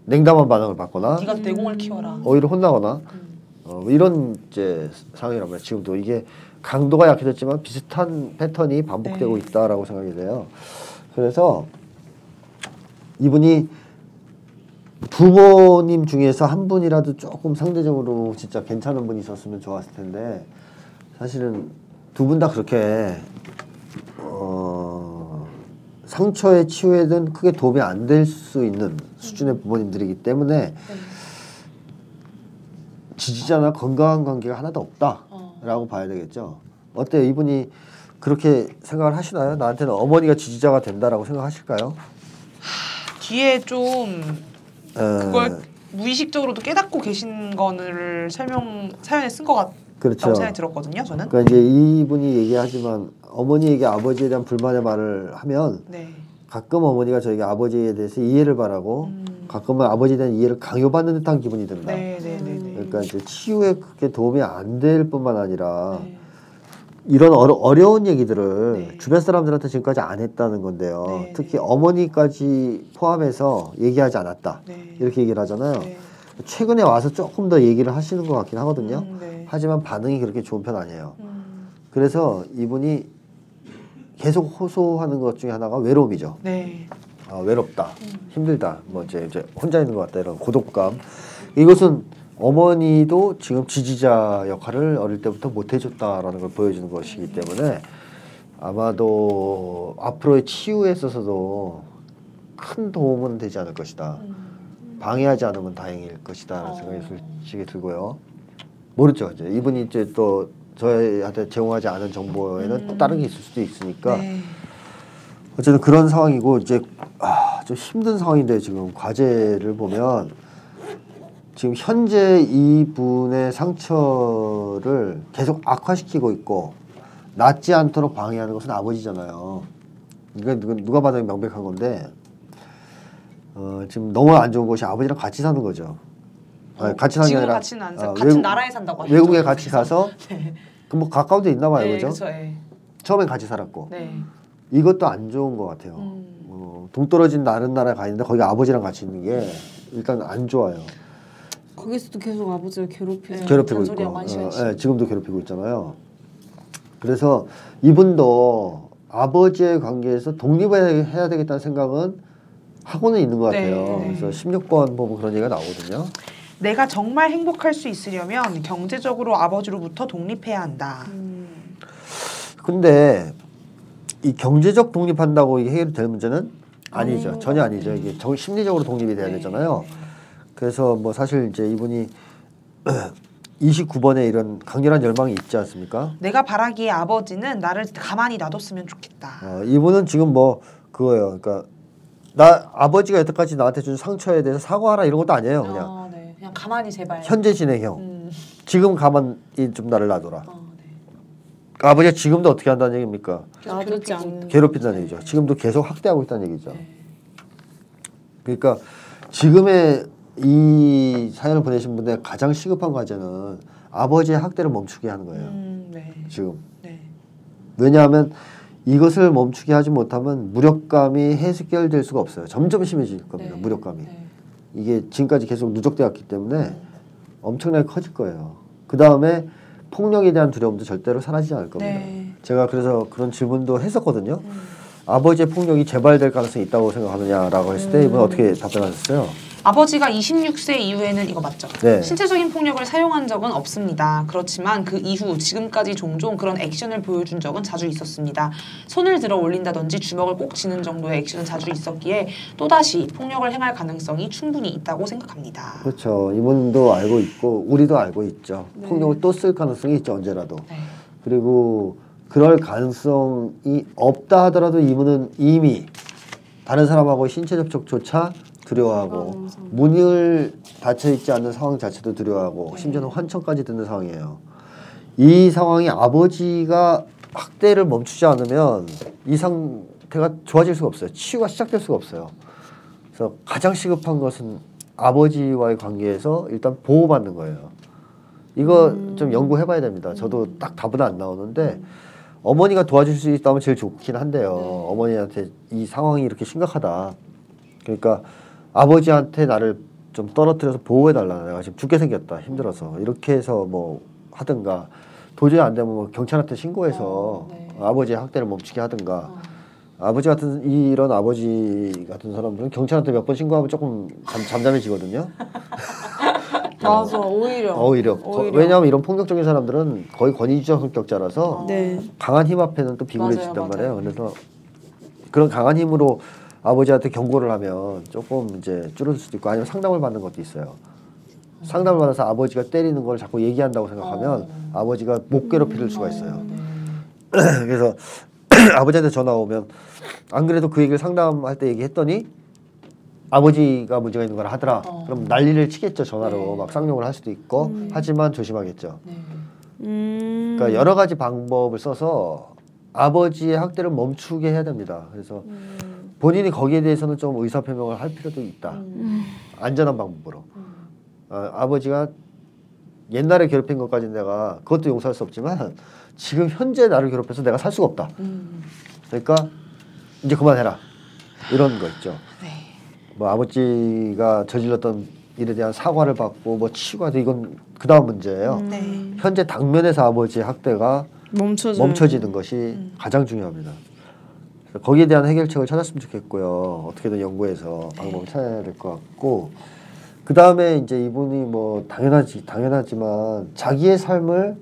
냉담한 반응을 받거나 네가 내공을 키워라. 오히려 혼나거나 음. 어, 뭐 이런 이제 상황이란 말이에요. 지금도 이게 강도가 약해졌지만 비슷한 패턴이 반복되고 네. 있다라고 생각이 돼요. 그래서 이분이 부모님 중에서 한 분이라도 조금 상대적으로 진짜 괜찮은 분이 있었으면 좋았을 텐데 사실은 두 분 다 그렇게 어, 상처의 치유에는 크게 도움이 안 될 수 있는 수준의 부모님들이기 때문에 지지자나 건강한 관계가 하나도 없다라고 어. 봐야 되겠죠. 어때요? 이분이 그렇게 생각을 하시나요? 나한테는 어머니가 지지자가 된다라고 생각하실까요? 뒤에 좀 에, 그걸 무의식적으로도 깨닫고 계신 거를 설명 사연에 쓴 것 같다고 그렇죠. 생각이 들었거든요. 저는. 그러니까 이제 이분이 얘기하지만 어머니에게 아버지에 대한 불만의 말을 하면 네. 가끔 어머니가 저에게 아버지에 대해서 이해를 바라고 음. 가끔은 아버지에 대한 이해를 강요받는 듯한 기분이 든다. 네. 그러니까 이제 치유에 그게 도움이 안 될 뿐만 아니라 네. 이런 어려, 어려 운 얘기들을 네. 주변 사람들한테 지금까지 안 했다는 건데요. 네, 특히 네. 어머니까지 포함해서 얘기하지 않았다. 네. 이렇게 얘기를 하잖아요. 네. 최근에 와서 조금 더 얘기를 하시는 것 같긴 하거든요. 음, 네. 하지만 반응이 그렇게 좋은 편 아니에요. 음, 그래서 이분이 계속 호소하는 것 중에 하나가 외로움이죠. 네. 아, 외롭다, 힘들다, 뭐 이제, 이제 혼자 있는 것 같다 이런 고독감. 이것은 어머니도 지금 지지자 역할을 어릴 때부터 못 해줬다라는 걸 보여주는 것이기 때문에 아마도 앞으로의 치유에 있어서도 큰 도움은 되지 않을 것이다. 음. 방해하지 않으면 다행일 것이다 어. 생각이 솔직히 들고요. 모르죠. 이제 이분이 이제 또 저희한테 제공하지 않은 정보에는 음. 또 다른 게 있을 수도 있으니까 네. 어쨌든 그런 상황이고 이제 아, 좀 힘든 상황인데 지금 과제를 보면 지금 현재 이분의 상처를 계속 악화시키고 있고 낫지 않도록 방해하는 것은 아버지잖아요. 이건 누가, 봐도 명백한 건데 어, 지금 너무 안 좋은 것이 아버지랑 같이 사는 거죠. 아니, 같이 사는 게 아니라 같이는 안 어, 같은 외국- 나라에 산다고 하죠. 외국에 같이 가서 네. 그뭐 가까운 데 있나 봐요, 네, 그죠? 그쵸, 예. 처음엔 같이 살았고 네. 이것도 안 좋은 것 같아요. 음. 어, 동떨어진 다른 나라에 가 있는데 거기 아버지랑 같이 있는 게 일단 안 좋아요. 거기서도 계속 아버지를 괴롭히죠. 네. 괴롭히고 있고. 어, 예, 지금도 괴롭히고 있잖아요. 그래서 이분도 아버지의 관계에서 독립을 해야 되겠다는 생각은 하고는 있는 것 네, 같아요. 네. 그래서 16번 보면 그런 얘기가 나오거든요. 내가 정말 행복할 수 있으려면 경제적으로 아버지로부터 독립해야 한다. 음. 근데 이 경제적 독립한다고 이게 해결이 될 문제는 아니죠. 전혀 아니죠. 이게 정, 심리적으로 독립이 돼야 네. 되잖아요. 그래서 뭐 사실 이제 이분이 29번에 이런 강렬한 열망이 있지 않습니까? 내가 바라기에 아버지는 나를 가만히 놔뒀으면 좋겠다. 어, 이분은 지금 뭐 그거예요. 그러니까 나 아버지가 여태까지 나한테 준 상처에 대해서 사과하라 이런 것도 아니에요. 그냥 어, 네. 그냥 가만히 제발. 현재 진행형. 음. 지금 가만히 좀 나를 놔둬라. 어, 네. 아버지가 지금도 어떻게 한다는 얘기입니까? 놔두지 않는. 괴롭힌다는 얘기죠. 지금도 계속 학대하고 있다는 얘기죠. 네. 그러니까 지금의 이 사연을 보내신 분의 가장 시급한 과제는 아버지의 학대를 멈추게 하는 거예요. 음, 네. 지금 네. 왜냐하면 이것을 멈추게 하지 못하면 무력감이 해결될 수가 없어요. 점점 심해질 겁니다. 네. 무력감이 네. 이게 지금까지 계속 누적돼 왔기 때문에 엄청나게 커질 거예요. 그 다음에 폭력에 대한 두려움도 절대로 사라지지 않을 겁니다. 네. 제가 그래서 그런 질문도 했었거든요. 음. 아버지의 폭력이 재발될 가능성이 있다고 생각하느냐라고 했을 때 이분 어떻게 답변하셨어요? 아버지가 26세 이후에는 이거 맞죠? 네. 신체적인 폭력을 사용한 적은 없습니다. 그렇지만 그 이후 지금까지 종종 그런 액션을 보여준 적은 자주 있었습니다. 손을 들어 올린다든지 주먹을 꼭 쥐는 정도의 액션은 자주 있었기에 또다시 폭력을 행할 가능성이 충분히 있다고 생각합니다. 그렇죠. 이분도 알고 있고 우리도 알고 있죠. 네. 폭력을 또 쓸 가능성이 있죠 언제라도. 네. 그리고 그럴 가능성이 없다 하더라도 이분은 이미 다른 사람하고 신체 접촉조차 두려워하고 문을 닫혀 있지 않는 상황 자체도 두려워하고 네. 심지어는 환청까지 듣는 상황이에요. 이 상황이 아버지가 학대를 멈추지 않으면 이 상태가 좋아질 수가 없어요. 치유가 시작될 수가 없어요. 그래서 가장 시급한 것은 아버지와의 관계에서 일단 보호받는 거예요. 이거 좀 연구해봐야 됩니다. 저도 딱 답은 안 나오는데 어머니가 도와줄 수 있다면 제일 좋긴 한데요. 어머니한테 이 상황이 이렇게 심각하다. 그러니까 아버지한테 나를 좀 떨어뜨려서 보호해달라. 내가 지금 죽게 생겼다. 힘들어서. 이렇게 해서 뭐 하든가 도저히 안 되면 뭐 경찰한테 신고해서 어, 네. 아버지의 학대를 멈추게 하든가 아버지 같은 이런 아버지 같은 사람들은 경찰한테 몇 번 신고하면 조금 잠, 잠잠해지거든요. 맞아 오히려. 오히려, 거- 오히려. 왜냐하면 이런 폭력적인 사람들은 거의 권위주의 성격자라서 네. 강한 힘 앞에는 또 비굴해진단 말이에요. 그래서 그런 강한 힘으로 아버지한테 경고를 하면 조금 이제 줄어들 수도 있고 아니면 상담을 받는 것도 있어요. 상담을 받아서 아버지가 때리는 걸 자꾸 얘기한다고 생각하면 아버지가 못 괴롭힐 수가 있어요. 그래서 아버지한테 전화 오면 안 그래도 그 얘기를 상담할 때 얘기했더니 아버지가 문제가 있는 걸 하더라. 어. 그럼 난리를 치겠죠 전화로 네. 막 쌍욕을 할 수도 있고 하지만 조심하겠죠. 네. 음. 그러니까 여러 가지 방법을 써서 아버지의 학대를 멈추게 해야 됩니다. 그래서 본인이 거기에 대해서는 좀 의사 표명을 할 필요도 있다. 안전한 방법으로. 아, 아버지가 옛날에 괴롭힌 것까지 내가 그것도 용서할 수 없지만 지금 현재 나를 괴롭혀서 내가 살 수가 없다. 음. 그러니까 이제 그만해라. 이런 거 있죠. 네. 뭐 아버지가 저질렀던 일에 대한 사과를 받고 뭐 치유가 돼 이건 그 다음 문제예요. 네. 현재 당면에서 아버지의 학대가 멈춰져. 멈춰지는 것이 가장 중요합니다. 거기에 대한 해결책을 찾았으면 좋겠고요. 어떻게든 연구해서 방법을 찾아야 될 것 같고 그 다음에 이제 이분이 뭐 당연하지 당연하지만 자기의 삶을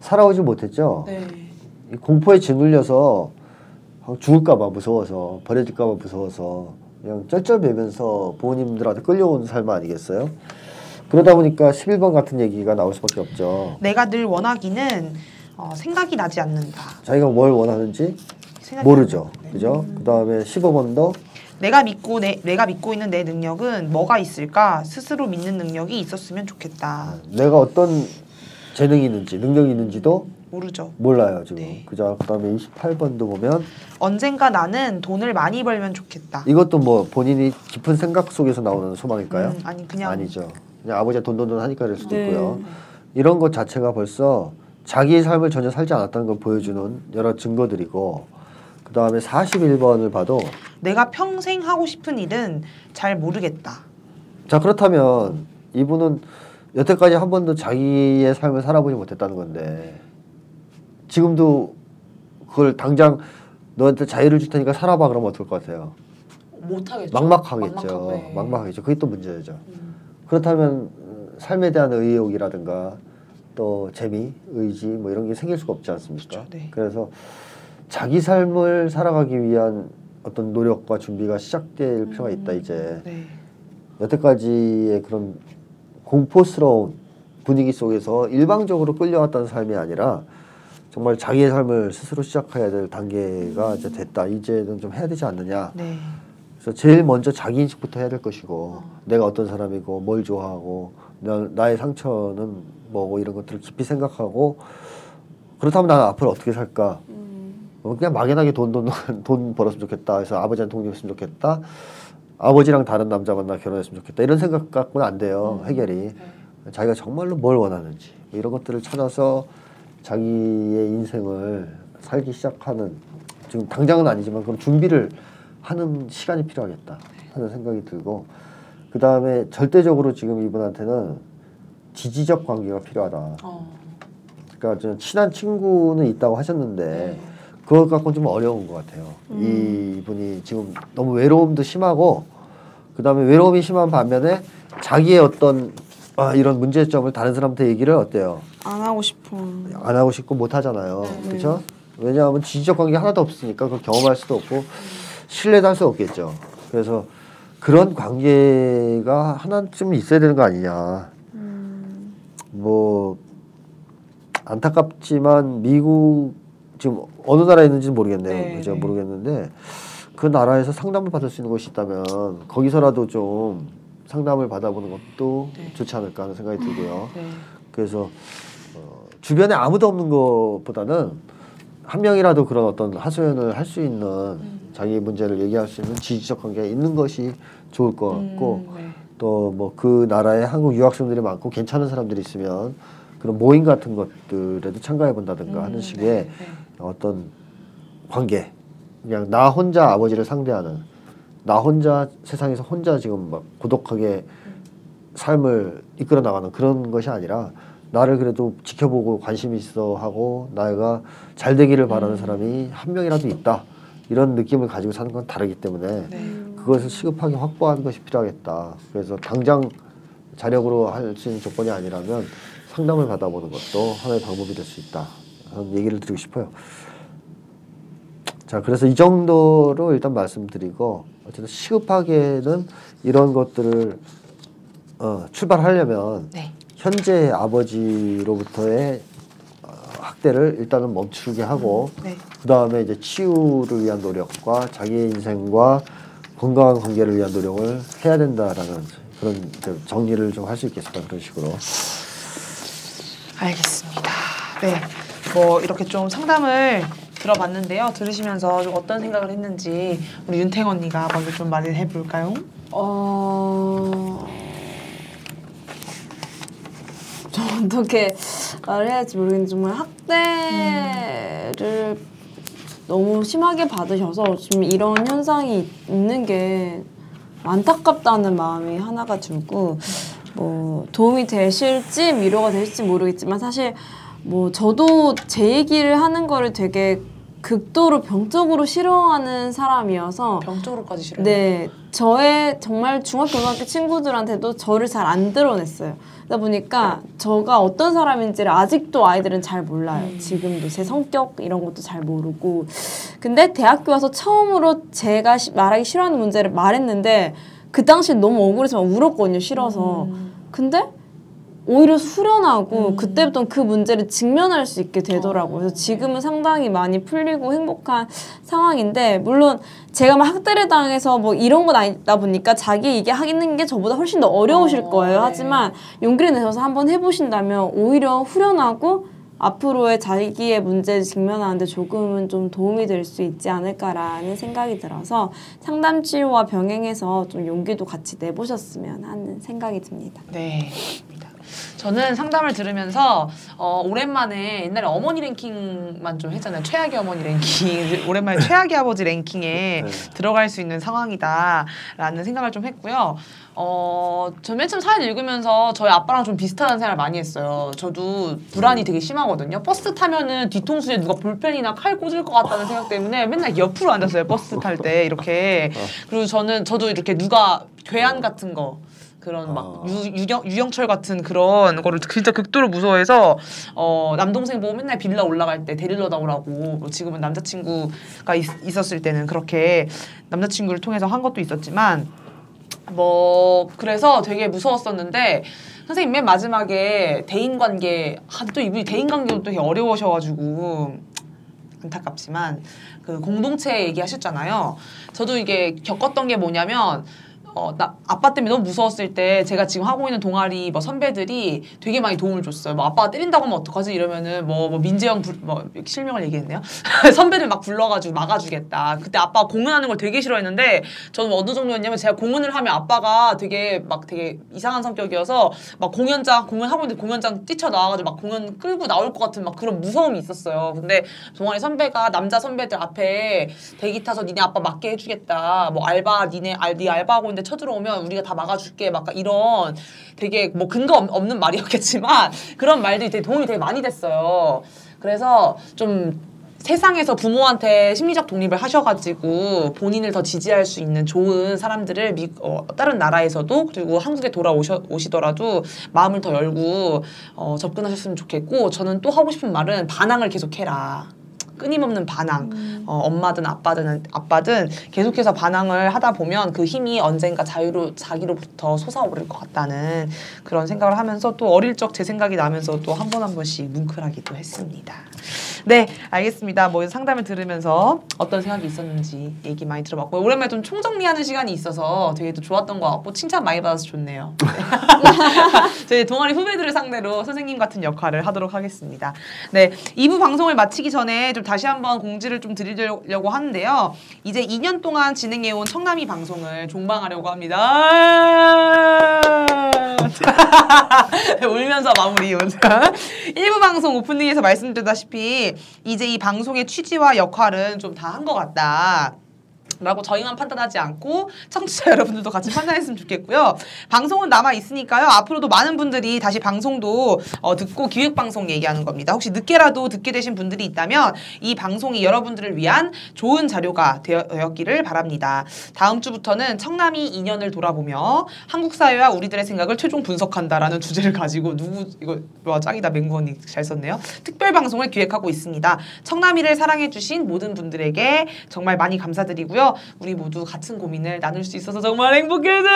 살아오지 못했죠. 네. 이 공포에 짓눌려서 죽을까봐 무서워서 버려질까봐 무서워서 그냥 쩔쩔매면서 부모님들한테 끌려온 삶 아니겠어요? 그러다 보니까 11번 같은 얘기가 나올 수밖에 없죠. 내가 늘 원하기는 어, 생각이 나지 않는다. 자기가 뭘 원하는지 모르죠. 네. 그죠? 그 다음에 15번도 내가 믿고 내, 내가 믿고 있는 내 능력은 뭐가 있을까? 스스로 믿는 능력이 있었으면 좋겠다. 내가 어떤 재능이 있는지 능력이 있는지도 모르죠. 몰라요 지금. 네. 그죠? 그 다음에 28번도 보면 언젠가 나는 돈을 많이 벌면 좋겠다. 이것도 뭐 본인이 깊은 생각 속에서 나오는 소망일까요? 음, 아니 그냥 아니죠. 그냥 아버지가 돈돈돈 하니까 그럴 수도 네. 있고요. 이런 것 자체가 벌써 자기의 삶을 전혀 살지 않았다는 걸 보여주는 여러 증거들이고 그 다음에 41번을 봐도 내가 평생 하고 싶은 일은 잘 모르겠다. 자 그렇다면 이분은 여태까지 한 번도 자기의 삶을 살아보지 못했다는 건데 지금도 그걸 당장 너한테 자유를 줄 테니까 살아봐 그러면 어떨 것 같아요? 못하겠죠. 막막하겠죠. 네. 막막하겠죠. 그게 또 문제죠. 그렇다면 음, 삶에 대한 의욕이라든가 또 재미, 의지 뭐 이런 게 생길 수가 없지 않습니까? 그렇죠, 네. 그래서 자기 삶을 살아가기 위한 어떤 노력과 준비가 시작될 필요가 있다 이제 네. 여태까지의 그런 공포스러운 분위기 속에서 일방적으로 끌려왔던 삶이 아니라 정말 자기의 삶을 스스로 시작해야 될 단계가 이제 됐다. 이제는 좀 해야 되지 않느냐. 네. 그래서 제일 먼저 자기 인식부터 해야 될 것이고 내가 어떤 사람이고 뭘 좋아하고 나, 나의 상처는 뭐고 이런 것들을 깊이 생각하고 그렇다면 나는 앞으로 어떻게 살까? 어, 그냥 막연하게 돈, 돈, 돈 벌었으면 좋겠다. 그래서 아버지한테 독립했으면 좋겠다. 아버지랑 다른 남자 만나 결혼했으면 좋겠다. 이런 생각 갖고는 안 돼요. 해결이. 자기가 정말로 뭘 원하는지 뭐 이런 것들을 찾아서 자기의 인생을 살기 시작하는 지금 당장은 아니지만 그럼 준비를 하는 시간이 필요하겠다 하는 생각이 들고 그 다음에 절대적으로 지금 이분한테는 지지적 관계가 필요하다. 어. 그러니까 좀 친한 친구는 있다고 하셨는데 그것 갖고는 좀 어려운 것 같아요. 이분이 지금 너무 외로움도 심하고 그 다음에 외로움이 심한 반면에 자기의 어떤 아, 이런 문제점을 다른 사람한테 얘기를 어때요? 안 하고 싶어. 안 하고 싶고 못 하잖아요. 그렇죠? 왜냐하면 지지적 관계 하나도 없으니까 그걸 경험할 수도 없고 신뢰도 할 수 없겠죠. 그래서 그런 관계가 하나쯤 있어야 되는 거 아니냐. 뭐 안타깝지만 미국 지금 어느 나라에 있는지는 모르겠네요. 네, 그죠? 네. 모르겠는데 그 나라에서 상담을 받을 수 있는 곳이 있다면 거기서라도 좀 상담을 받아보는 것도 네. 좋지 않을까 하는 생각이 들고요. 네. 그래서 어, 주변에 아무도 없는 것보다는 한 명이라도 그런 어떤 하소연을 할 수 있는 음. 자기 문제를 얘기할 수 있는 지지적 관계가 있는 것이 좋을 것 같고 음, 네. 또뭐 그 나라에 한국 유학생들이 많고 괜찮은 사람들이 있으면 그런 모임 같은 것들에도 참가해 본다든가 음, 하는 네, 식의 네. 어떤 관계 그냥 나 혼자 아버지를 상대하는 나 혼자 세상에서 혼자 지금 막 고독하게 삶을 이끌어 나가는 그런 것이 아니라 나를 그래도 지켜보고 관심 있어 하고 나가 잘 되기를 바라는 사람이 한 명이라도 있다 이런 느낌을 가지고 사는 건 다르기 때문에 네. 그것을 시급하게 확보하는 것이 필요하겠다. 그래서 당장 자력으로 할 수 있는 조건이 아니라면 상담을 받아보는 것도 하나의 방법이 될 수 있다. 얘기를 드리고 싶어요. 자, 그래서 이 정도로 일단 말씀드리고 어쨌든 시급하게는 이런 것들을 어, 출발하려면 네. 현재 아버지로부터의 어, 학대를 일단은 멈추게 하고 네. 그 다음에 이제 치유를 위한 노력과 자기의 인생과 건강한 관계를 위한 노력을 해야 된다라는 그런 정리를 좀 할 수 있겠습니다. 그런 식으로. 알겠습니다. 네. 뭐 이렇게 좀 상담을 들어봤는데요. 들으시면서 좀 어떤 생각을 했는지 우리 윤탱 언니가 먼저 좀 말을 해볼까요? 어... 좀 어떻게 말을 해야 할지 모르겠는데 정말 학대를 너무 심하게 받으셔서 지금 이런 현상이 있는 게 안타깝다는 마음이 하나가 들고 뭐 도움이 되실지 위로가 되실지 모르겠지만 사실 뭐 저도 제 얘기를 하는 거를 되게 극도로 병적으로 싫어하는 사람이어서 병적으로까지 싫어요. 네, 저의 정말 중학교 고등학교 친구들한테도 저를 잘 안 드러냈어요. 그러다 보니까 저가 어떤 사람인지를 아직도 아이들은 잘 몰라요. 지금도 제 성격 이런 것도 잘 모르고. 근데 대학교 와서 처음으로 제가 시- 말하기 싫어하는 문제를 말했는데 그 당시 너무 억울해서 막 울었거든요. 싫어서. 근데 오히려 후련하고 그때부터 그 문제를 직면할 수 있게 되더라고요. 그래서 지금은 상당히 많이 풀리고 행복한 상황인데 물론 제가 막 학대를 당해서 뭐 이런 건 아니다 보니까 자기 얘기하는 게 저보다 훨씬 더 어려우실 어, 거예요. 네. 하지만 용기를 내셔서 한번 해보신다면 오히려 후련하고 앞으로의 자기의 문제를 직면하는데 조금은 좀 도움이 될 수 있지 않을까라는 생각이 들어서 상담 치료와 병행해서 좀 용기도 같이 내보셨으면 하는 생각이 듭니다. 네. 저는 상담을 들으면서 어, 오랜만에 옛날에 어머니 랭킹만 좀 했잖아요. 최악의 어머니 랭킹. 오랜만에 최악의 아버지 랭킹에 네. 들어갈 수 있는 상황이다라는 생각을 좀 했고요. 어, 저 맨 처음 사연 읽으면서 저희 아빠랑 좀 비슷하다는 생각을 많이 했어요. 저도 불안이 되게 심하거든요. 버스 타면은 뒤통수에 누가 볼펜이나 칼 꽂을 것 같다는 생각 때문에 맨날 옆으로 앉았어요. 버스 탈 때 이렇게. 그리고 저는 저도 이렇게 누가 괴한 같은 거 그런 막 아. 유, 유경, 유영철 같은 그런 거를 진짜 극도로 무서워해서 어, 남동생 보고 맨날 빌라 올라갈 때 데리러 나오라고 뭐 지금은 남자친구가 있, 있었을 때는 그렇게 남자친구를 통해서 한 것도 있었지만 뭐 그래서 되게 무서웠었는데 선생님 맨 마지막에 대인 관계 아, 또 이분이 대인 관계도 되게 어려우셔가지고 안타깝지만 그 공동체 얘기하셨잖아요. 저도 이게 겪었던 게 뭐냐면 어, 나 아빠 때문에 너무 무서웠을 때 제가 지금 하고 있는 동아리 뭐 선배들이 되게 많이 도움을 줬어요. 뭐 아빠가 때린다고 하면 어떡하지 이러면은 뭐, 뭐 민재형 불, 뭐 실명을 얘기했네요. 선배들 막 불러가지고 막아주겠다. 그때 아빠가 공연하는 걸 되게 싫어했는데 저는 어느 정도였냐면 제가 공연을 하면 아빠가 되게 막 되게 이상한 성격이어서 막 공연장 공연하고 있는데 공연장 뛰쳐 나와가지고 막 공연 끌고 나올 것 같은 막 그런 무서움이 있었어요. 근데 동아리 선배가 남자 선배들 앞에 대기 타서 니네 아빠 맞게 해주겠다. 뭐 알바 니네 알, 네 알바하고 있는데 쳐들어오면 우리가 다 막아줄게. 막 이런 되게 뭐 근거 없- 없는 말이었겠지만 그런 말들이 되게 도움이 되게 많이 됐어요. 그래서 좀 세상에서 부모한테 심리적 독립을 하셔가지고 본인을 더 지지할 수 있는 좋은 사람들을 미, 어, 다른 나라에서도 그리고 한국에 돌아오셔 오시더라도 마음을 더 열고 어, 접근하셨으면 좋겠고 저는 또 하고 싶은 말은 반항을 계속해라. 끊임없는 반항. 어, 엄마든 아빠든 아빠든 계속해서 반항을 하다 보면 그 힘이 언젠가 자유로 자기로부터 솟아오를 것 같다는 그런 생각을 하면서 또 어릴 적 제 생각이 나면서 또 한번한 번씩 뭉클하기도 했습니다. 네, 알겠습니다. 뭐 상담을 들으면서 어떤 생각이 있었는지 얘기 많이 들어봤고 오랜만에 좀 총정리하는 시간이 있어서 되게 또 좋았던 것 같고 칭찬 많이 받아서 좋네요. 저희 동아리 후배들을 상대로 선생님 같은 역할을 하도록 하겠습니다. 네, 2부 방송을 마치기 전에 좀 다시 한번 공지를 좀 드리려고 하는데요. 이제 2년 동안 진행해온 청남이 방송을 종방하려고 합니다. 울면서 마무리. 1부 방송 오프닝에서 말씀드렸다시피 이제 이 방송의 취지와 역할은 좀 다 한 것 같다. 라고 저희만 판단하지 않고 청취자 여러분들도 같이 판단했으면 좋겠고요. 방송은 남아 있으니까요. 앞으로도 많은 분들이 다시 방송도 어, 듣고 기획 방송 얘기하는 겁니다. 혹시 늦게라도 듣게 되신 분들이 있다면 이 방송이 여러분들을 위한 좋은 자료가 되었기를 바랍니다. 다음 주부터는 청남이 2년을 돌아보며 한국 사회와 우리들의 생각을 최종 분석한다라는 주제를 가지고 누구 이거 와 짱이다 맹구 언니 잘 썼네요. 특별 방송을 기획하고 있습니다. 청남이를 사랑해 주신 모든 분들에게 정말 많이 감사드리고요. 우리 모두 같은 고민을 나눌 수 있어서 정말 행복해다.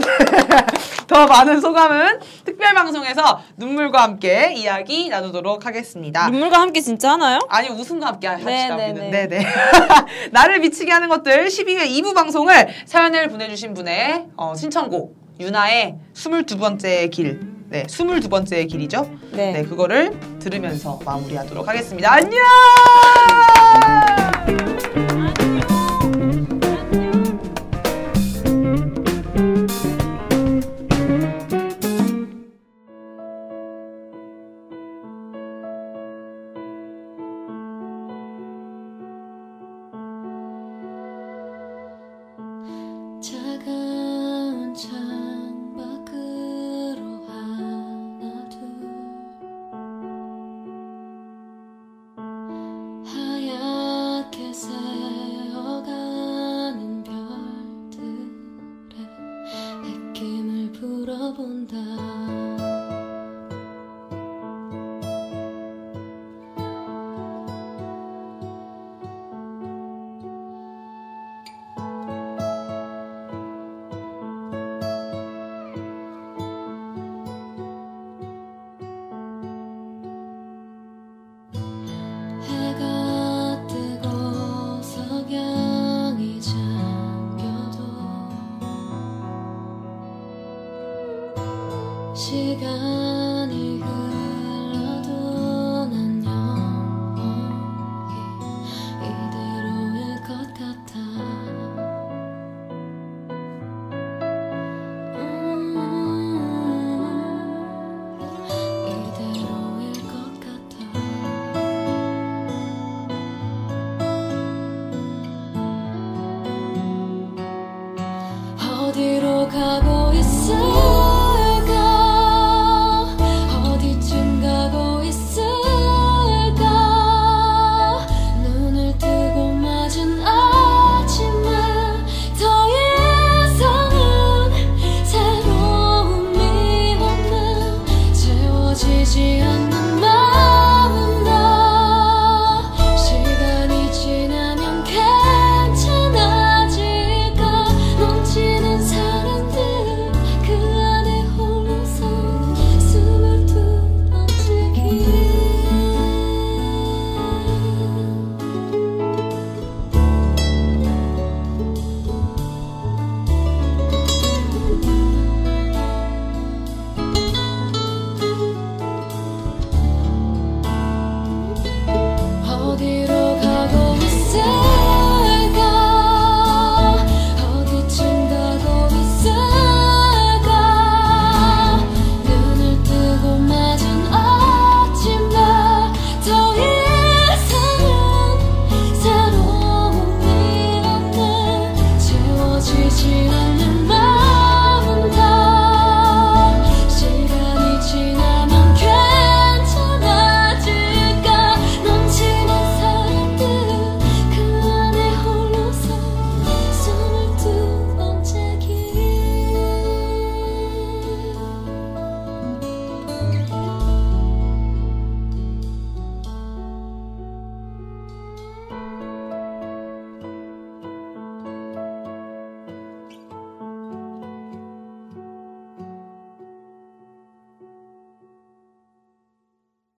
더 많은 소감은 특별 방송에서 눈물과 함께 이야기 나누도록 하겠습니다. 눈물과 함께 진짜 하나요? 아니 웃음과 함께 합시다 네, 네. 네. 네네 나를 미치게 하는 것들 12회 2부 방송을 사연을 보내주신 분의 어, 신청곡 유나의 22번째 길 네, 22번째 길이죠 네. 네 그거를 들으면서 마무리하도록 하겠습니다 안녕